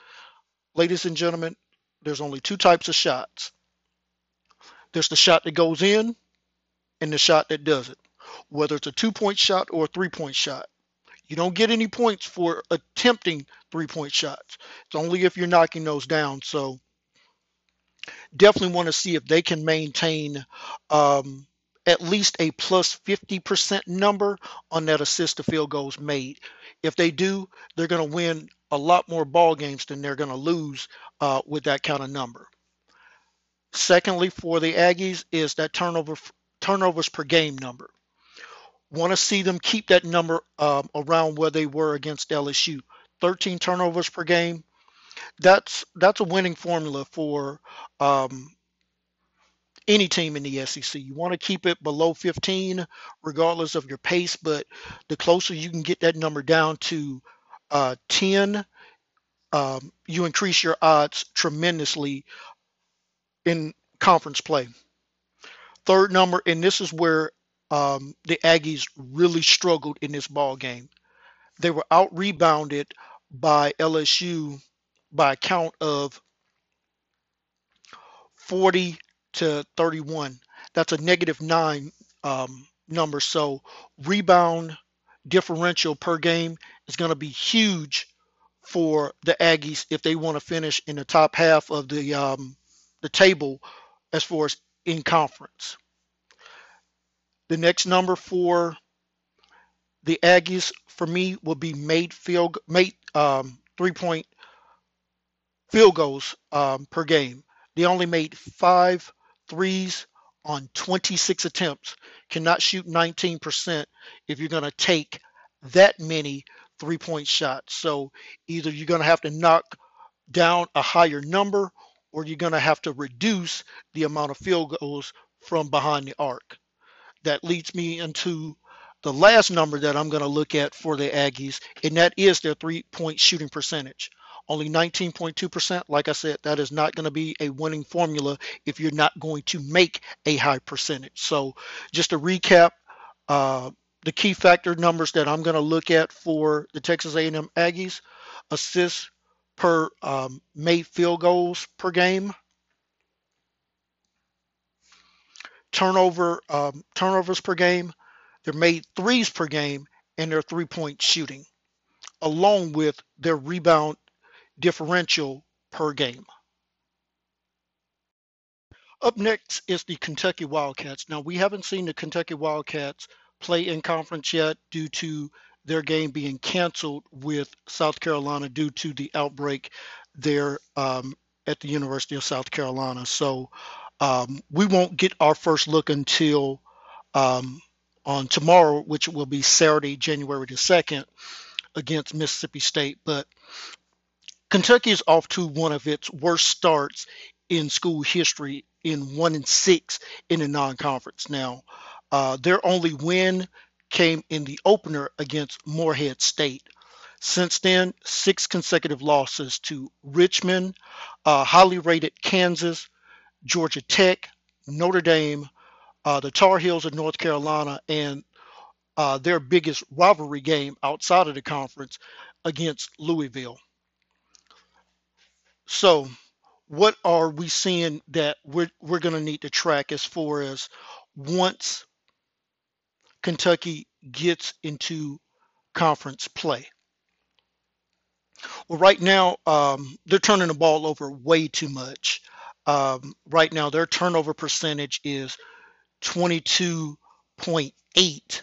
ladies and gentlemen, there's only two types of shots there's the shot that goes in and the shot that doesn't, whether it's a two point shot or a three point shot. You don't get any points for attempting three point shots. It's only if you're knocking those down. So, definitely want to see if they can maintain um, at least a plus 50% number on that assist to field goals made. If they do, they're going to win a lot more ball games than they're going to lose uh, with that kind of number. Secondly, for the Aggies is that turnover turnovers per game number. Want to see them keep that number um, around where they were against LSU. 13 turnovers per game. That's that's a winning formula for um, any team in the SEC. You want to keep it below 15, regardless of your pace, but the closer you can get that number down to uh, 10, um, you increase your odds tremendously in conference play. Third number, and this is where um, the Aggies really struggled in this ball game. They were out rebounded by LSU by a count of 40 to 31. That's a negative nine um, number. So rebound differential per game is going to be huge for the Aggies if they want to finish in the top half of the um, the table as far as in conference. The next number for the Aggies for me will be made field made um, three point field goals um, per game. They only made five threes on 26 attempts. Cannot shoot 19% if you're going to take that many three point shots. So either you're going to have to knock down a higher number or you're going to have to reduce the amount of field goals from behind the arc. That leads me into the last number that I'm going to look at for the Aggies, and that is their three point shooting percentage. Only 19.2%. Like I said, that is not going to be a winning formula if you're not going to make a high percentage. So, just to recap, uh, the key factor numbers that I'm going to look at for the Texas A&M Aggies: assists per um, made field goals per game, turnover um, turnovers per game, their made threes per game, and their three point shooting, along with their rebound differential per game. Up next is the Kentucky Wildcats. Now, we haven't seen the Kentucky Wildcats play in conference yet due to their game being canceled with South Carolina due to the outbreak there um, at the University of South Carolina. So um, we won't get our first look until um, on tomorrow, which will be Saturday, January the 2nd, against Mississippi State. But Kentucky is off to one of its worst starts in school history in one and six in the non-conference. Now, uh, their only win came in the opener against Morehead State. Since then, six consecutive losses to Richmond, uh, highly rated Kansas, Georgia Tech, Notre Dame, uh, the Tar Heels of North Carolina, and uh, their biggest rivalry game outside of the conference against Louisville. So, what are we seeing that we're we're going to need to track as far as once Kentucky gets into conference play? Well, right now um, they're turning the ball over way too much. Um, right now, their turnover percentage is 22.8,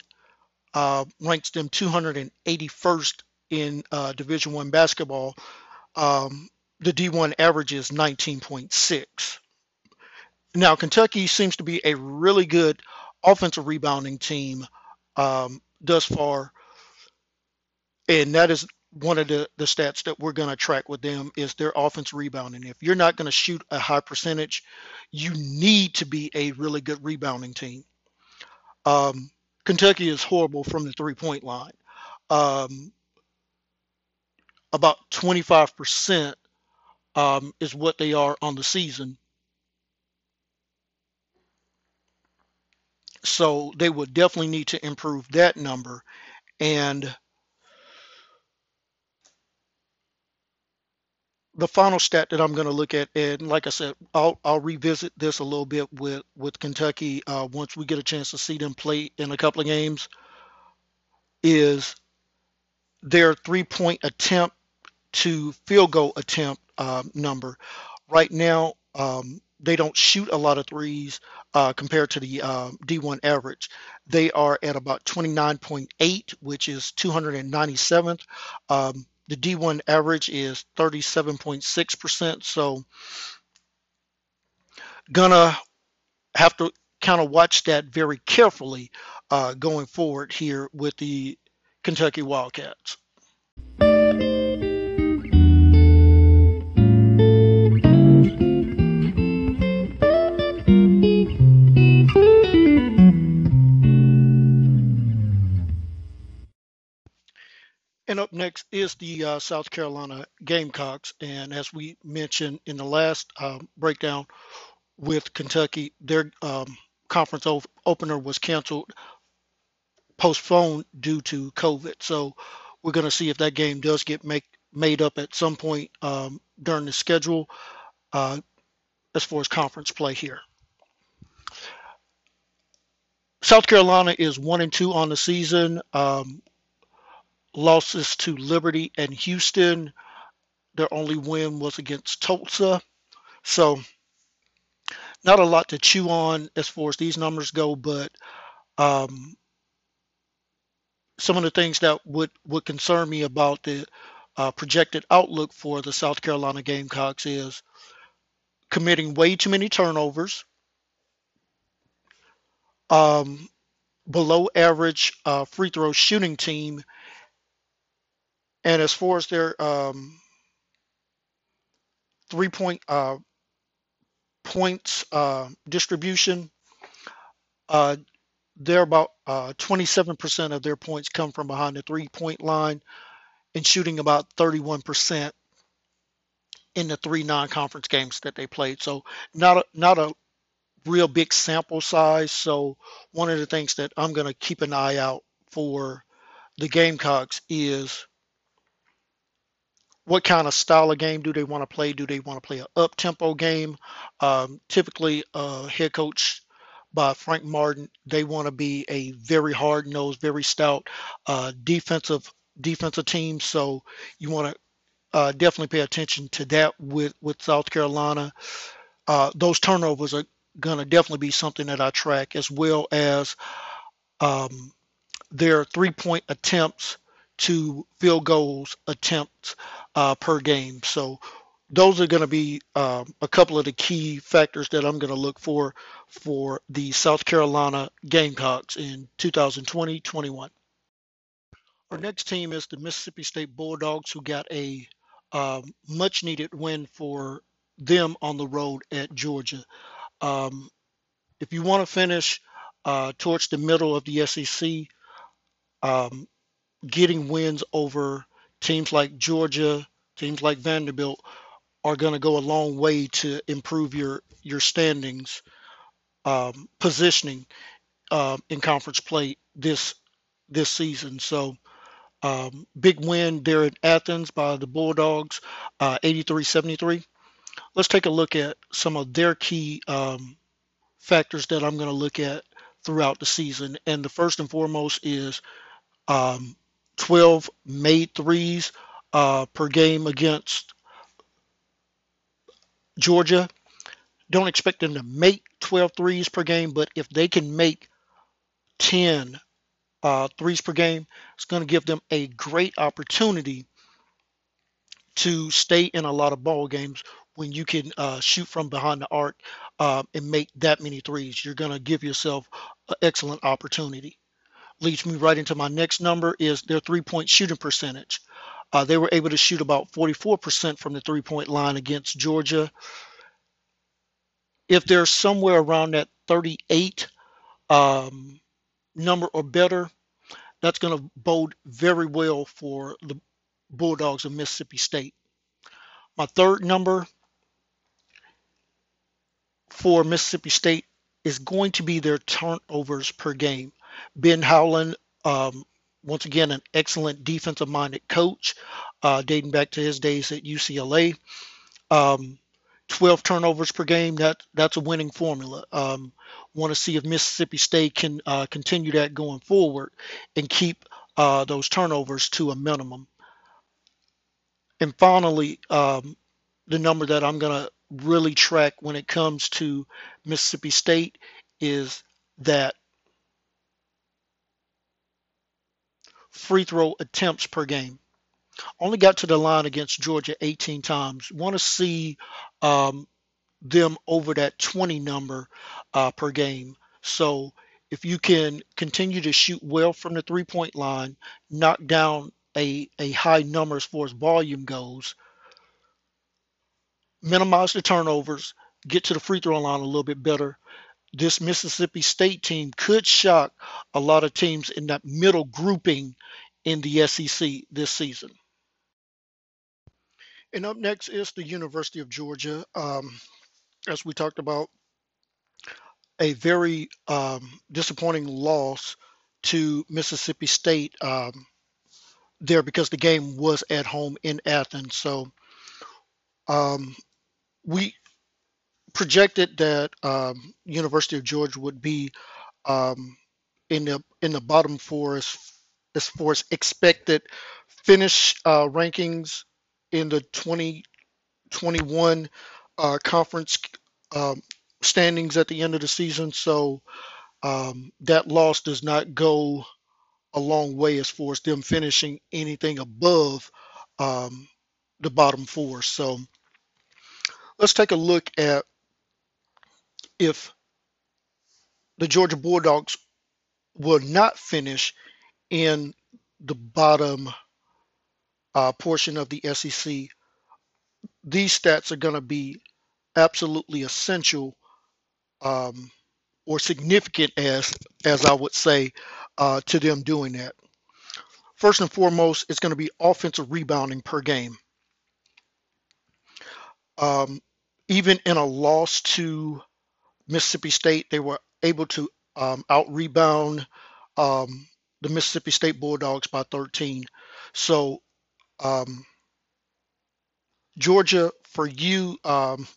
uh, ranks them 281st in uh, Division One basketball. Um, the D1 average is 19.6. Now, Kentucky seems to be a really good offensive rebounding team um, thus far, and that is one of the, the stats that we're going to track with them is their offense rebounding. If you're not going to shoot a high percentage, you need to be a really good rebounding team. Um, Kentucky is horrible from the three point line. Um, about 25% um, is what they are on the season. So they would definitely need to improve that number. And the final stat that I'm going to look at, and like I said, I'll, I'll revisit this a little bit with with Kentucky uh, once we get a chance to see them play in a couple of games. Is their three point attempt to field goal attempt uh, number. Right now, um, they don't shoot a lot of threes uh, compared to the uh, D1 average. They are at about 29.8, which is 297th. Um, the D1 average is 37.6%. So, gonna have to kind of watch that very carefully uh, going forward here with the Kentucky Wildcats. And up next is the uh, South Carolina Gamecocks. And as we mentioned in the last um, breakdown with Kentucky, their um, conference opener was canceled, postponed due to COVID. So we're going to see if that game does get make, made up at some point um, during the schedule uh, as far as conference play here. South Carolina is one and two on the season. Um, losses to Liberty and Houston. Their only win was against Tulsa. So, not a lot to chew on as far as these numbers go, but um, some of the things that would, would concern me about the uh, projected outlook for the South Carolina Gamecocks is committing way too many turnovers, um, below average uh, free throw shooting team, And as far as their um, three point uh, points uh, distribution, uh, they're about uh, 27% of their points come from behind the three point line and shooting about 31% in the three non-conference games that they played. So not a, not a real big sample size. So one of the things that I'm going to keep an eye out for the Gamecocks is what kind of style of game do they want to play? Do they want to play an up-tempo game? Um, typically, uh, head coach by Frank Martin, they want to be a very hard-nosed, very stout uh, defensive defensive team. So you want to uh, definitely pay attention to that with with South Carolina. Uh, those turnovers are going to definitely be something that I track, as well as um, their three point attempts to field goals attempts uh, per game. So those are going to be um, a couple of the key factors that I'm going to look for for the South Carolina Gamecocks in 2020-21. Our next team is the Mississippi State Bulldogs, who got a um, much needed win for them on the road at Georgia. Um, if you want to finish uh, towards the middle of the SEC, um, getting wins over teams like Georgia, teams like Vanderbilt are going to go a long way to improve your your standings, um, positioning uh, in conference play this this season. So um, big win there in Athens by the Bulldogs, uh, 83-73. Let's take a look at some of their key um, factors that I'm going to look at throughout the season. And the first and foremost is um, 12 made threes uh, per game against Georgia. Don't expect them to make 12 threes per game, but if they can make 10 uh, threes per game, it's going to give them a great opportunity to stay in a lot of ball games when you can uh, shoot from behind the arc uh, and make that many threes. You're going to give yourself an excellent opportunity. Leads me right into my next number is their three-point shooting percentage. Uh, they were able to shoot about 44% from the three-point line against Georgia. If they're somewhere around that 38 um, number or better, that's going to bode very well for the Bulldogs of Mississippi State. My third number for Mississippi State is going to be their turnovers per game. Ben Howland, um, once again, an excellent defensive minded coach, uh, dating back to his days at UCLA. Um, 12 turnovers per game, that, that's a winning formula. Um, want to see if Mississippi State can uh, continue that going forward and keep uh, those turnovers to a minimum. And finally, um, the number that I'm going to really track when it comes to Mississippi State is that free throw attempts per game. Only got to the line against Georgia 18 times. Want to see um, them over that 20 number uh, per game. So if you can continue to shoot well from the three point line, knock down a, a high number as far as volume goes, minimize the turnovers, get to the free throw line a little bit better. This Mississippi State team could shock a lot of teams in that middle grouping in the SEC this season. And up next is the University of Georgia. Um, as we talked about, a very um, disappointing loss to Mississippi State um, there because the game was at home in Athens. So um, we projected that um, University of Georgia would be um, in the in the bottom four as as far as expected finish uh, rankings in the 2021 uh, conference um, standings at the end of the season. So um, that loss does not go a long way as far as them finishing anything above um, the bottom four. So let's take a look at if the Georgia Bulldogs will not finish in the bottom uh, portion of the SEC, these stats are going to be absolutely essential um, or significant, as as I would say, uh, to them doing that. First and foremost, it's going to be offensive rebounding per game. Um, even in a loss to Mississippi State, they were able to um, out rebound um, the Mississippi State Bulldogs by 13. So, um, Georgia, for you, um,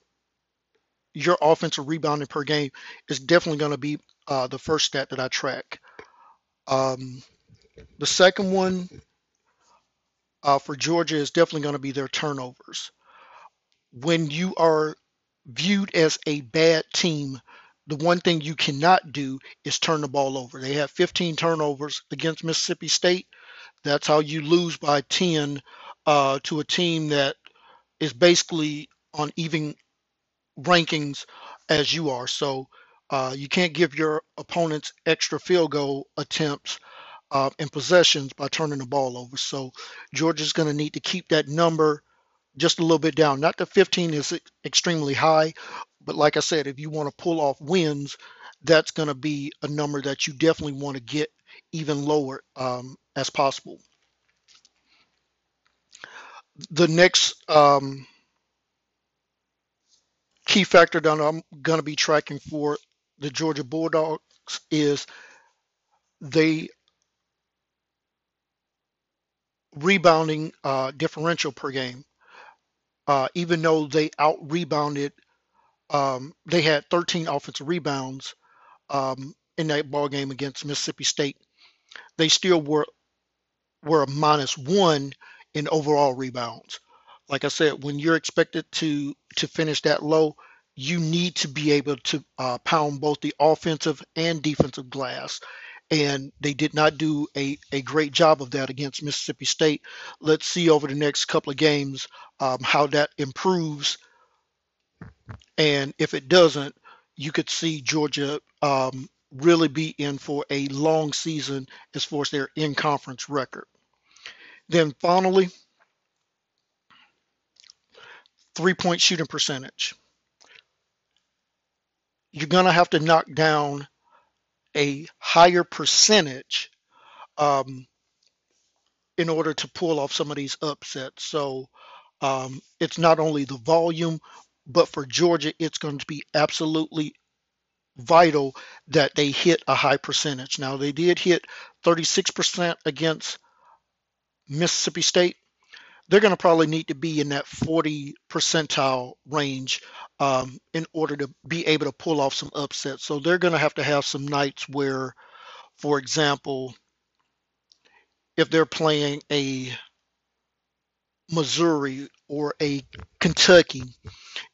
your offensive rebounding per game is definitely going to be uh, the first stat that I track. Um, the second one uh, for Georgia is definitely going to be their turnovers. When you are viewed as a bad team, the one thing you cannot do is turn the ball over. They have 15 turnovers against Mississippi State. That's how you lose by 10 uh, to a team that is basically on even rankings as you are. So uh, you can't give your opponents extra field goal attempts uh, and possessions by turning the ball over. So Georgia's going to need to keep that number just a little bit down. Not that 15 is extremely high, but like I said, if you want to pull off wins, that's going to be a number that you definitely want to get even lower um, as possible. The next um, key factor that I'm going to be tracking for the Georgia Bulldogs is they rebounding uh, differential per game. Uh, even though they out rebounded um, they had 13 offensive rebounds um, in that ball game against Mississippi State. They still were were a minus one in overall rebounds. Like I said, when you're expected to to finish that low, you need to be able to uh, pound both the offensive and defensive glass. And they did not do a, a great job of that against Mississippi State. Let's see over the next couple of games um, how that improves and if it doesn't, you could see Georgia um, really be in for a long season as far as their in conference record. Then finally, three point shooting percentage. You're going to have to knock down a higher percentage um, in order to pull off some of these upsets. So um, it's not only the volume, but for Georgia, it's going to be absolutely vital that they hit a high percentage. Now, they did hit 36% against Mississippi State. They're going to probably need to be in that 40 percentile range um, in order to be able to pull off some upsets. So they're going to have to have some nights where, for example, if they're playing a Missouri or a Kentucky,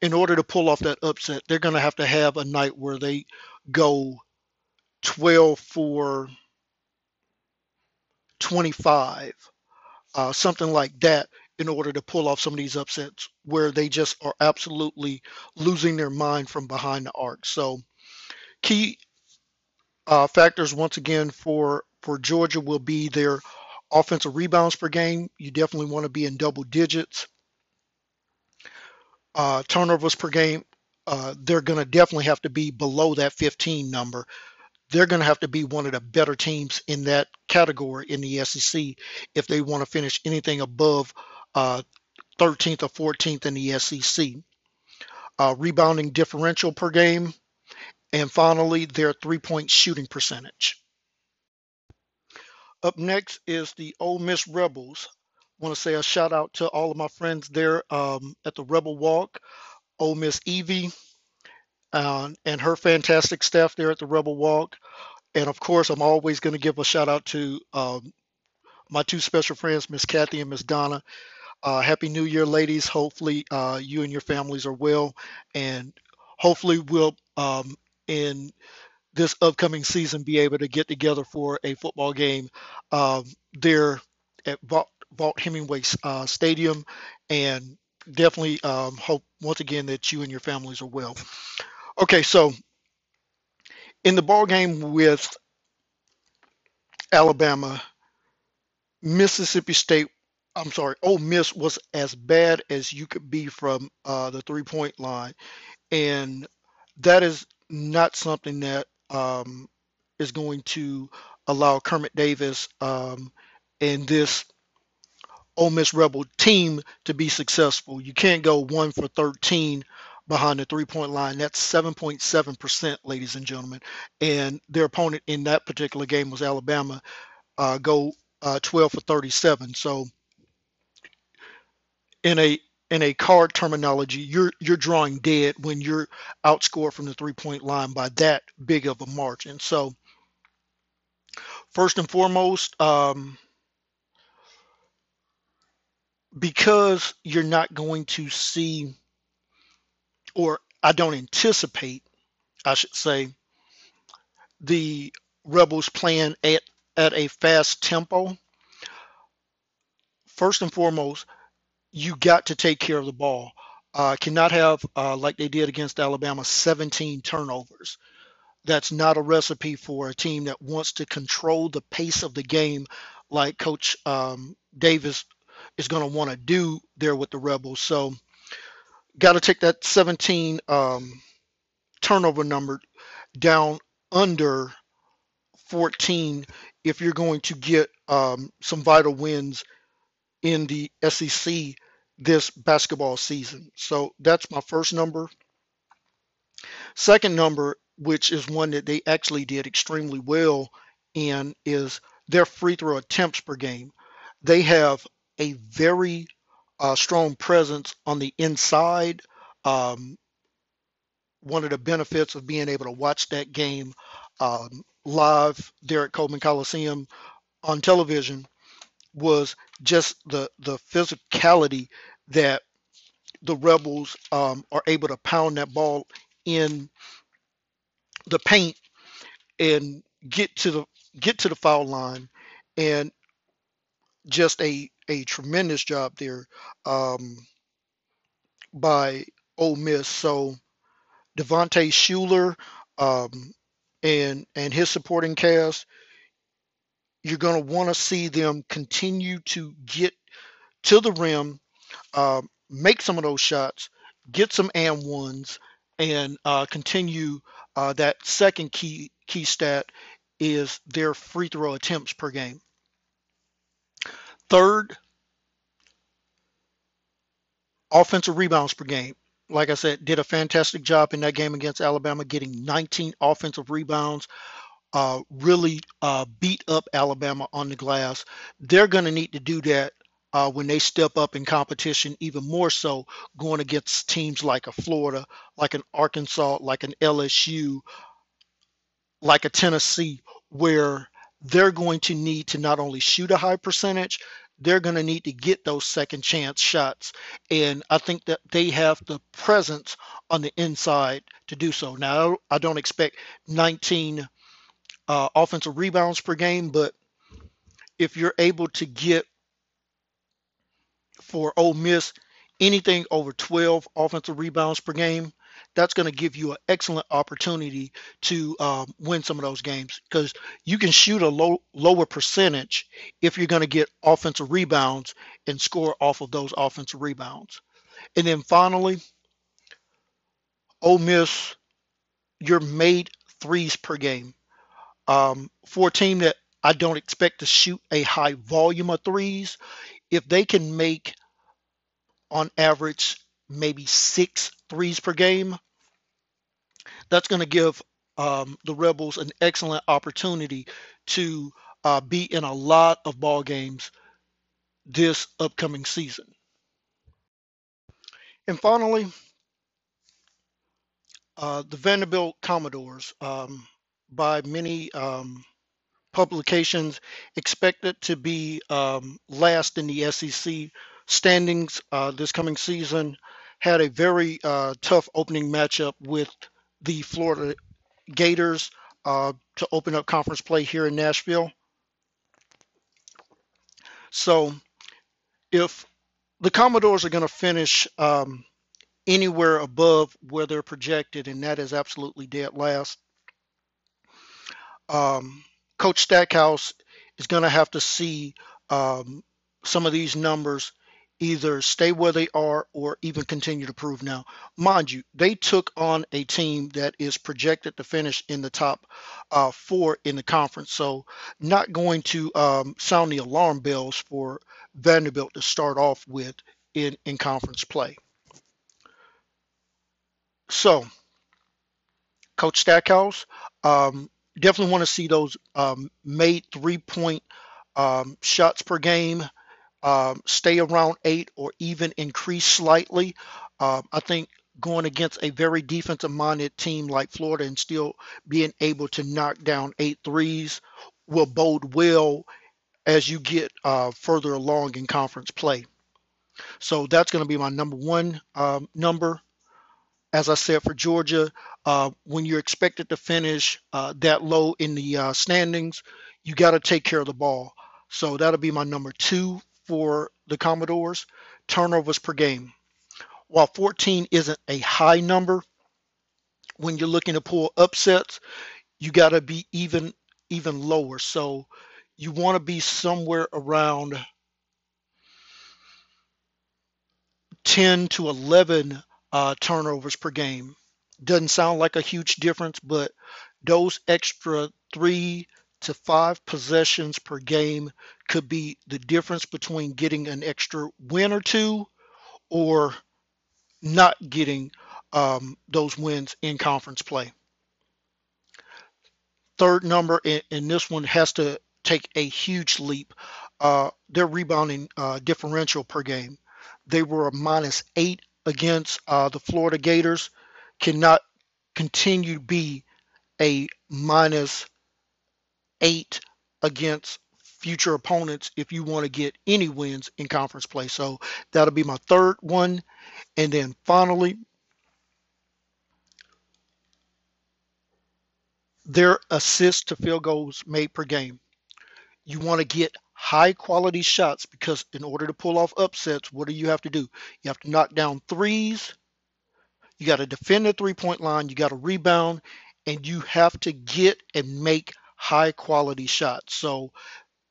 in order to pull off that upset, they're going to have to have a night where they go 12 for 25, uh, something like that, in order to pull off some of these upsets where they just are absolutely losing their mind from behind the arc. So, key uh, factors once again for for Georgia will be their offensive rebounds per game. You definitely want to be in double digits uh, turnovers per game, uh, they're going to definitely have to be below that 15 number. They're going to have to be one of the better teams in that category in the SEC if they want to finish anything above uh, 13th or 14th in the SEC. Uh, rebounding differential per game, and finally, their three point shooting percentage. Up next is the Ole Miss Rebels want to say a shout out to all of my friends there um, at the Rebel Walk, Ole Miss Evie, uh, and her fantastic staff there at the Rebel Walk. And of course, I'm always going to give a shout out to um, my two special friends, Miss Kathy and Miss Donna. Uh, Happy New Year, ladies. Hopefully, uh, you and your families are well, and hopefully, we'll um, in this upcoming season be able to get together for a football game um, there at Vaught-Hemingway uh, Stadium, and definitely um, hope once again that you and your families are well. Okay, so in the ball game with Alabama, Mississippi State I'm sorry, Ole Miss was as bad as you could be from uh, the three point line. And that is not something that um, is going to allow Kermit Davis um, and this Ole Miss Rebel team to be successful. You can't go one for 13 behind the three point line. That's 7.7%, ladies and gentlemen. And their opponent in that particular game was Alabama, uh, go uh, 12 for 37. So, in a in a card terminology, you're you're drawing dead when you're outscored from the three point line by that big of a margin. So, first and foremost, um, because you're not going to see, or I don't anticipate, I should say, the Rebels playing at, at a fast tempo. First and foremost, you got to take care of the ball. Uh, cannot have, uh, like they did against Alabama, 17 turnovers. That's not a recipe for a team that wants to control the pace of the game like Coach um, Davis is going to want to do there with the Rebels. So, got to take that 17 um, turnover number down under 14 if you're going to get um, some vital wins in the SEC this basketball season. So that's my first number. Second number, which is one that they actually did extremely well in, is their free throw attempts per game. They have a very uh, strong presence on the inside. Um, one of the benefits of being able to watch that game um, live there at Coleman Coliseum on television was just the the physicality that the rebels um, are able to pound that ball in the paint and get to the get to the foul line and just a a tremendous job there um, by Ole Miss. So Devontae Shuler um, and and his supporting cast, you're going to want to see them continue to get to the rim, uh, make some of those shots, get some and ones, and uh, continue uh, that second key key stat is their free throw attempts per game. Third, offensive rebounds per game. Like I said, did a fantastic job in that game against Alabama, getting 19 offensive rebounds. Uh, really uh, beat up Alabama on the glass. They're going to need to do that uh, when they step up in competition, even more so going against teams like a Florida, like an Arkansas, like an LSU, like a Tennessee, where they're going to need to not only shoot a high percentage, they're going to need to get those second chance shots. And I think that they have the presence on the inside to do so. Now, I don't expect 19 uh, offensive rebounds per game, but if you're able to get for Ole Miss anything over 12 offensive rebounds per game, that's going to give you an excellent opportunity to um, win some of those games because you can shoot a low lower percentage if you're going to get offensive rebounds and score off of those offensive rebounds. And then finally, Ole Miss, your made threes per game. Um, for a team that I don't expect to shoot a high volume of threes, if they can make on average maybe six threes per game, that's going to give um, the Rebels an excellent opportunity to uh, be in a lot of ball games this upcoming season. And finally, uh, the Vanderbilt Commodores, um, by many um, publications, expected to be um, last in the SEC standings uh, this coming season, had a very uh, tough opening matchup with the Florida Gators uh, to open up conference play here in Nashville. So if the Commodores are going to finish um, anywhere above where they're projected, and that is absolutely dead last, um, Coach Stackhouse is going to have to see um, some of these numbers either stay where they are or even continue to prove now. Mind you, they took on a team that is projected to finish in the top uh, four in the conference. So, not going to um, sound the alarm bells for Vanderbilt to start off with in, in conference play. So, Coach Stackhouse, um, definitely want to see those um, made three point um, shots per game um, stay around eight or even increase slightly. Uh, I think going against a very defensive minded team like Florida and still being able to knock down eight threes will bode well as you get uh, further along in conference play. So that's going to be my number one um, number. As I said for Georgia, uh, when you're expected to finish uh, that low in the uh, standings, you got to take care of the ball. So that'll be my number two for the Commodores, turnovers per game. While 14 isn't a high number, when you're looking to pull upsets, you got to be even even lower. So you want to be somewhere around 10 to 11 uh, turnovers per game. Doesn't sound like a huge difference, but those extra three to five possessions per game could be the difference between getting an extra win or two or not getting um, those wins in conference play. Third number, and this one has to take a huge leap. Uh, their rebounding uh, differential per game. They were a minus eight against uh, the Florida Gators. Cannot continue to be a minus eight against future opponents if you want to get any wins in conference play. So that'll be my third one. And then finally, their assists to field goals made per game. You want to get high quality shots because in order to pull off upsets, what do you have to do? You have to knock down threes. You got to defend the three point line. You got to rebound and you have to get and make high quality shots. So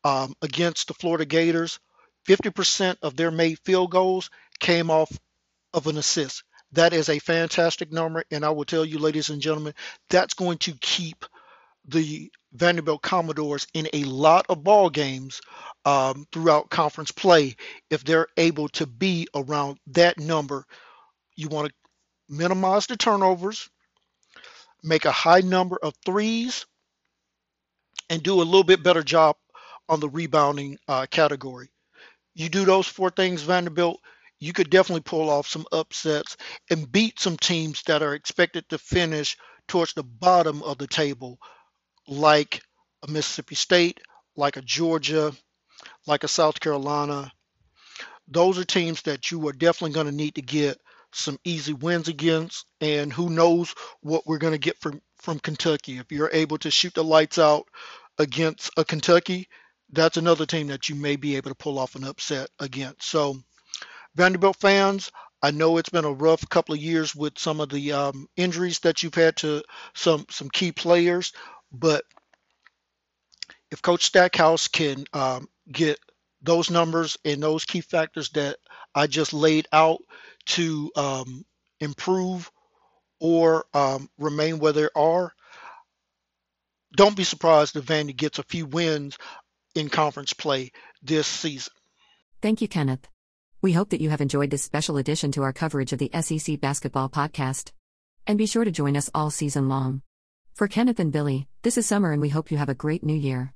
um, against the Florida Gators, 50% of their made field goals came off of an assist. That is a fantastic number. And I will tell you, ladies and gentlemen, that's going to keep the Vanderbilt Commodores in a lot of ball games um, throughout conference play if they're able to be around that number. You want to minimize the turnovers, make a high number of threes, and do a little bit better job on the rebounding uh, category. You do those four things, Vanderbilt, you could definitely pull off some upsets and beat some teams that are expected to finish towards the bottom of the table, like a Mississippi State, like a Georgia, like a South Carolina. Those are teams that you are definitely going to need to get some easy wins against, and who knows what we're going to get from from Kentucky. If you're able to shoot the lights out against a Kentucky, that's another team that you may be able to pull off an upset against. So, Vanderbilt fans, I know it's been a rough couple of years with some of the um, injuries that you've had to some some key players, but if Coach Stackhouse can um, get those numbers and those key factors that I just laid out to um, improve or um, remain where they are, don't be surprised if Vandy gets a few wins in conference play this season. Thank you, Kenneth. We hope that you have enjoyed this special addition to our coverage of the SEC Basketball Podcast. And be sure to join us all season long. For Kenneth and Billy, this is Summer and we hope you have a great new year.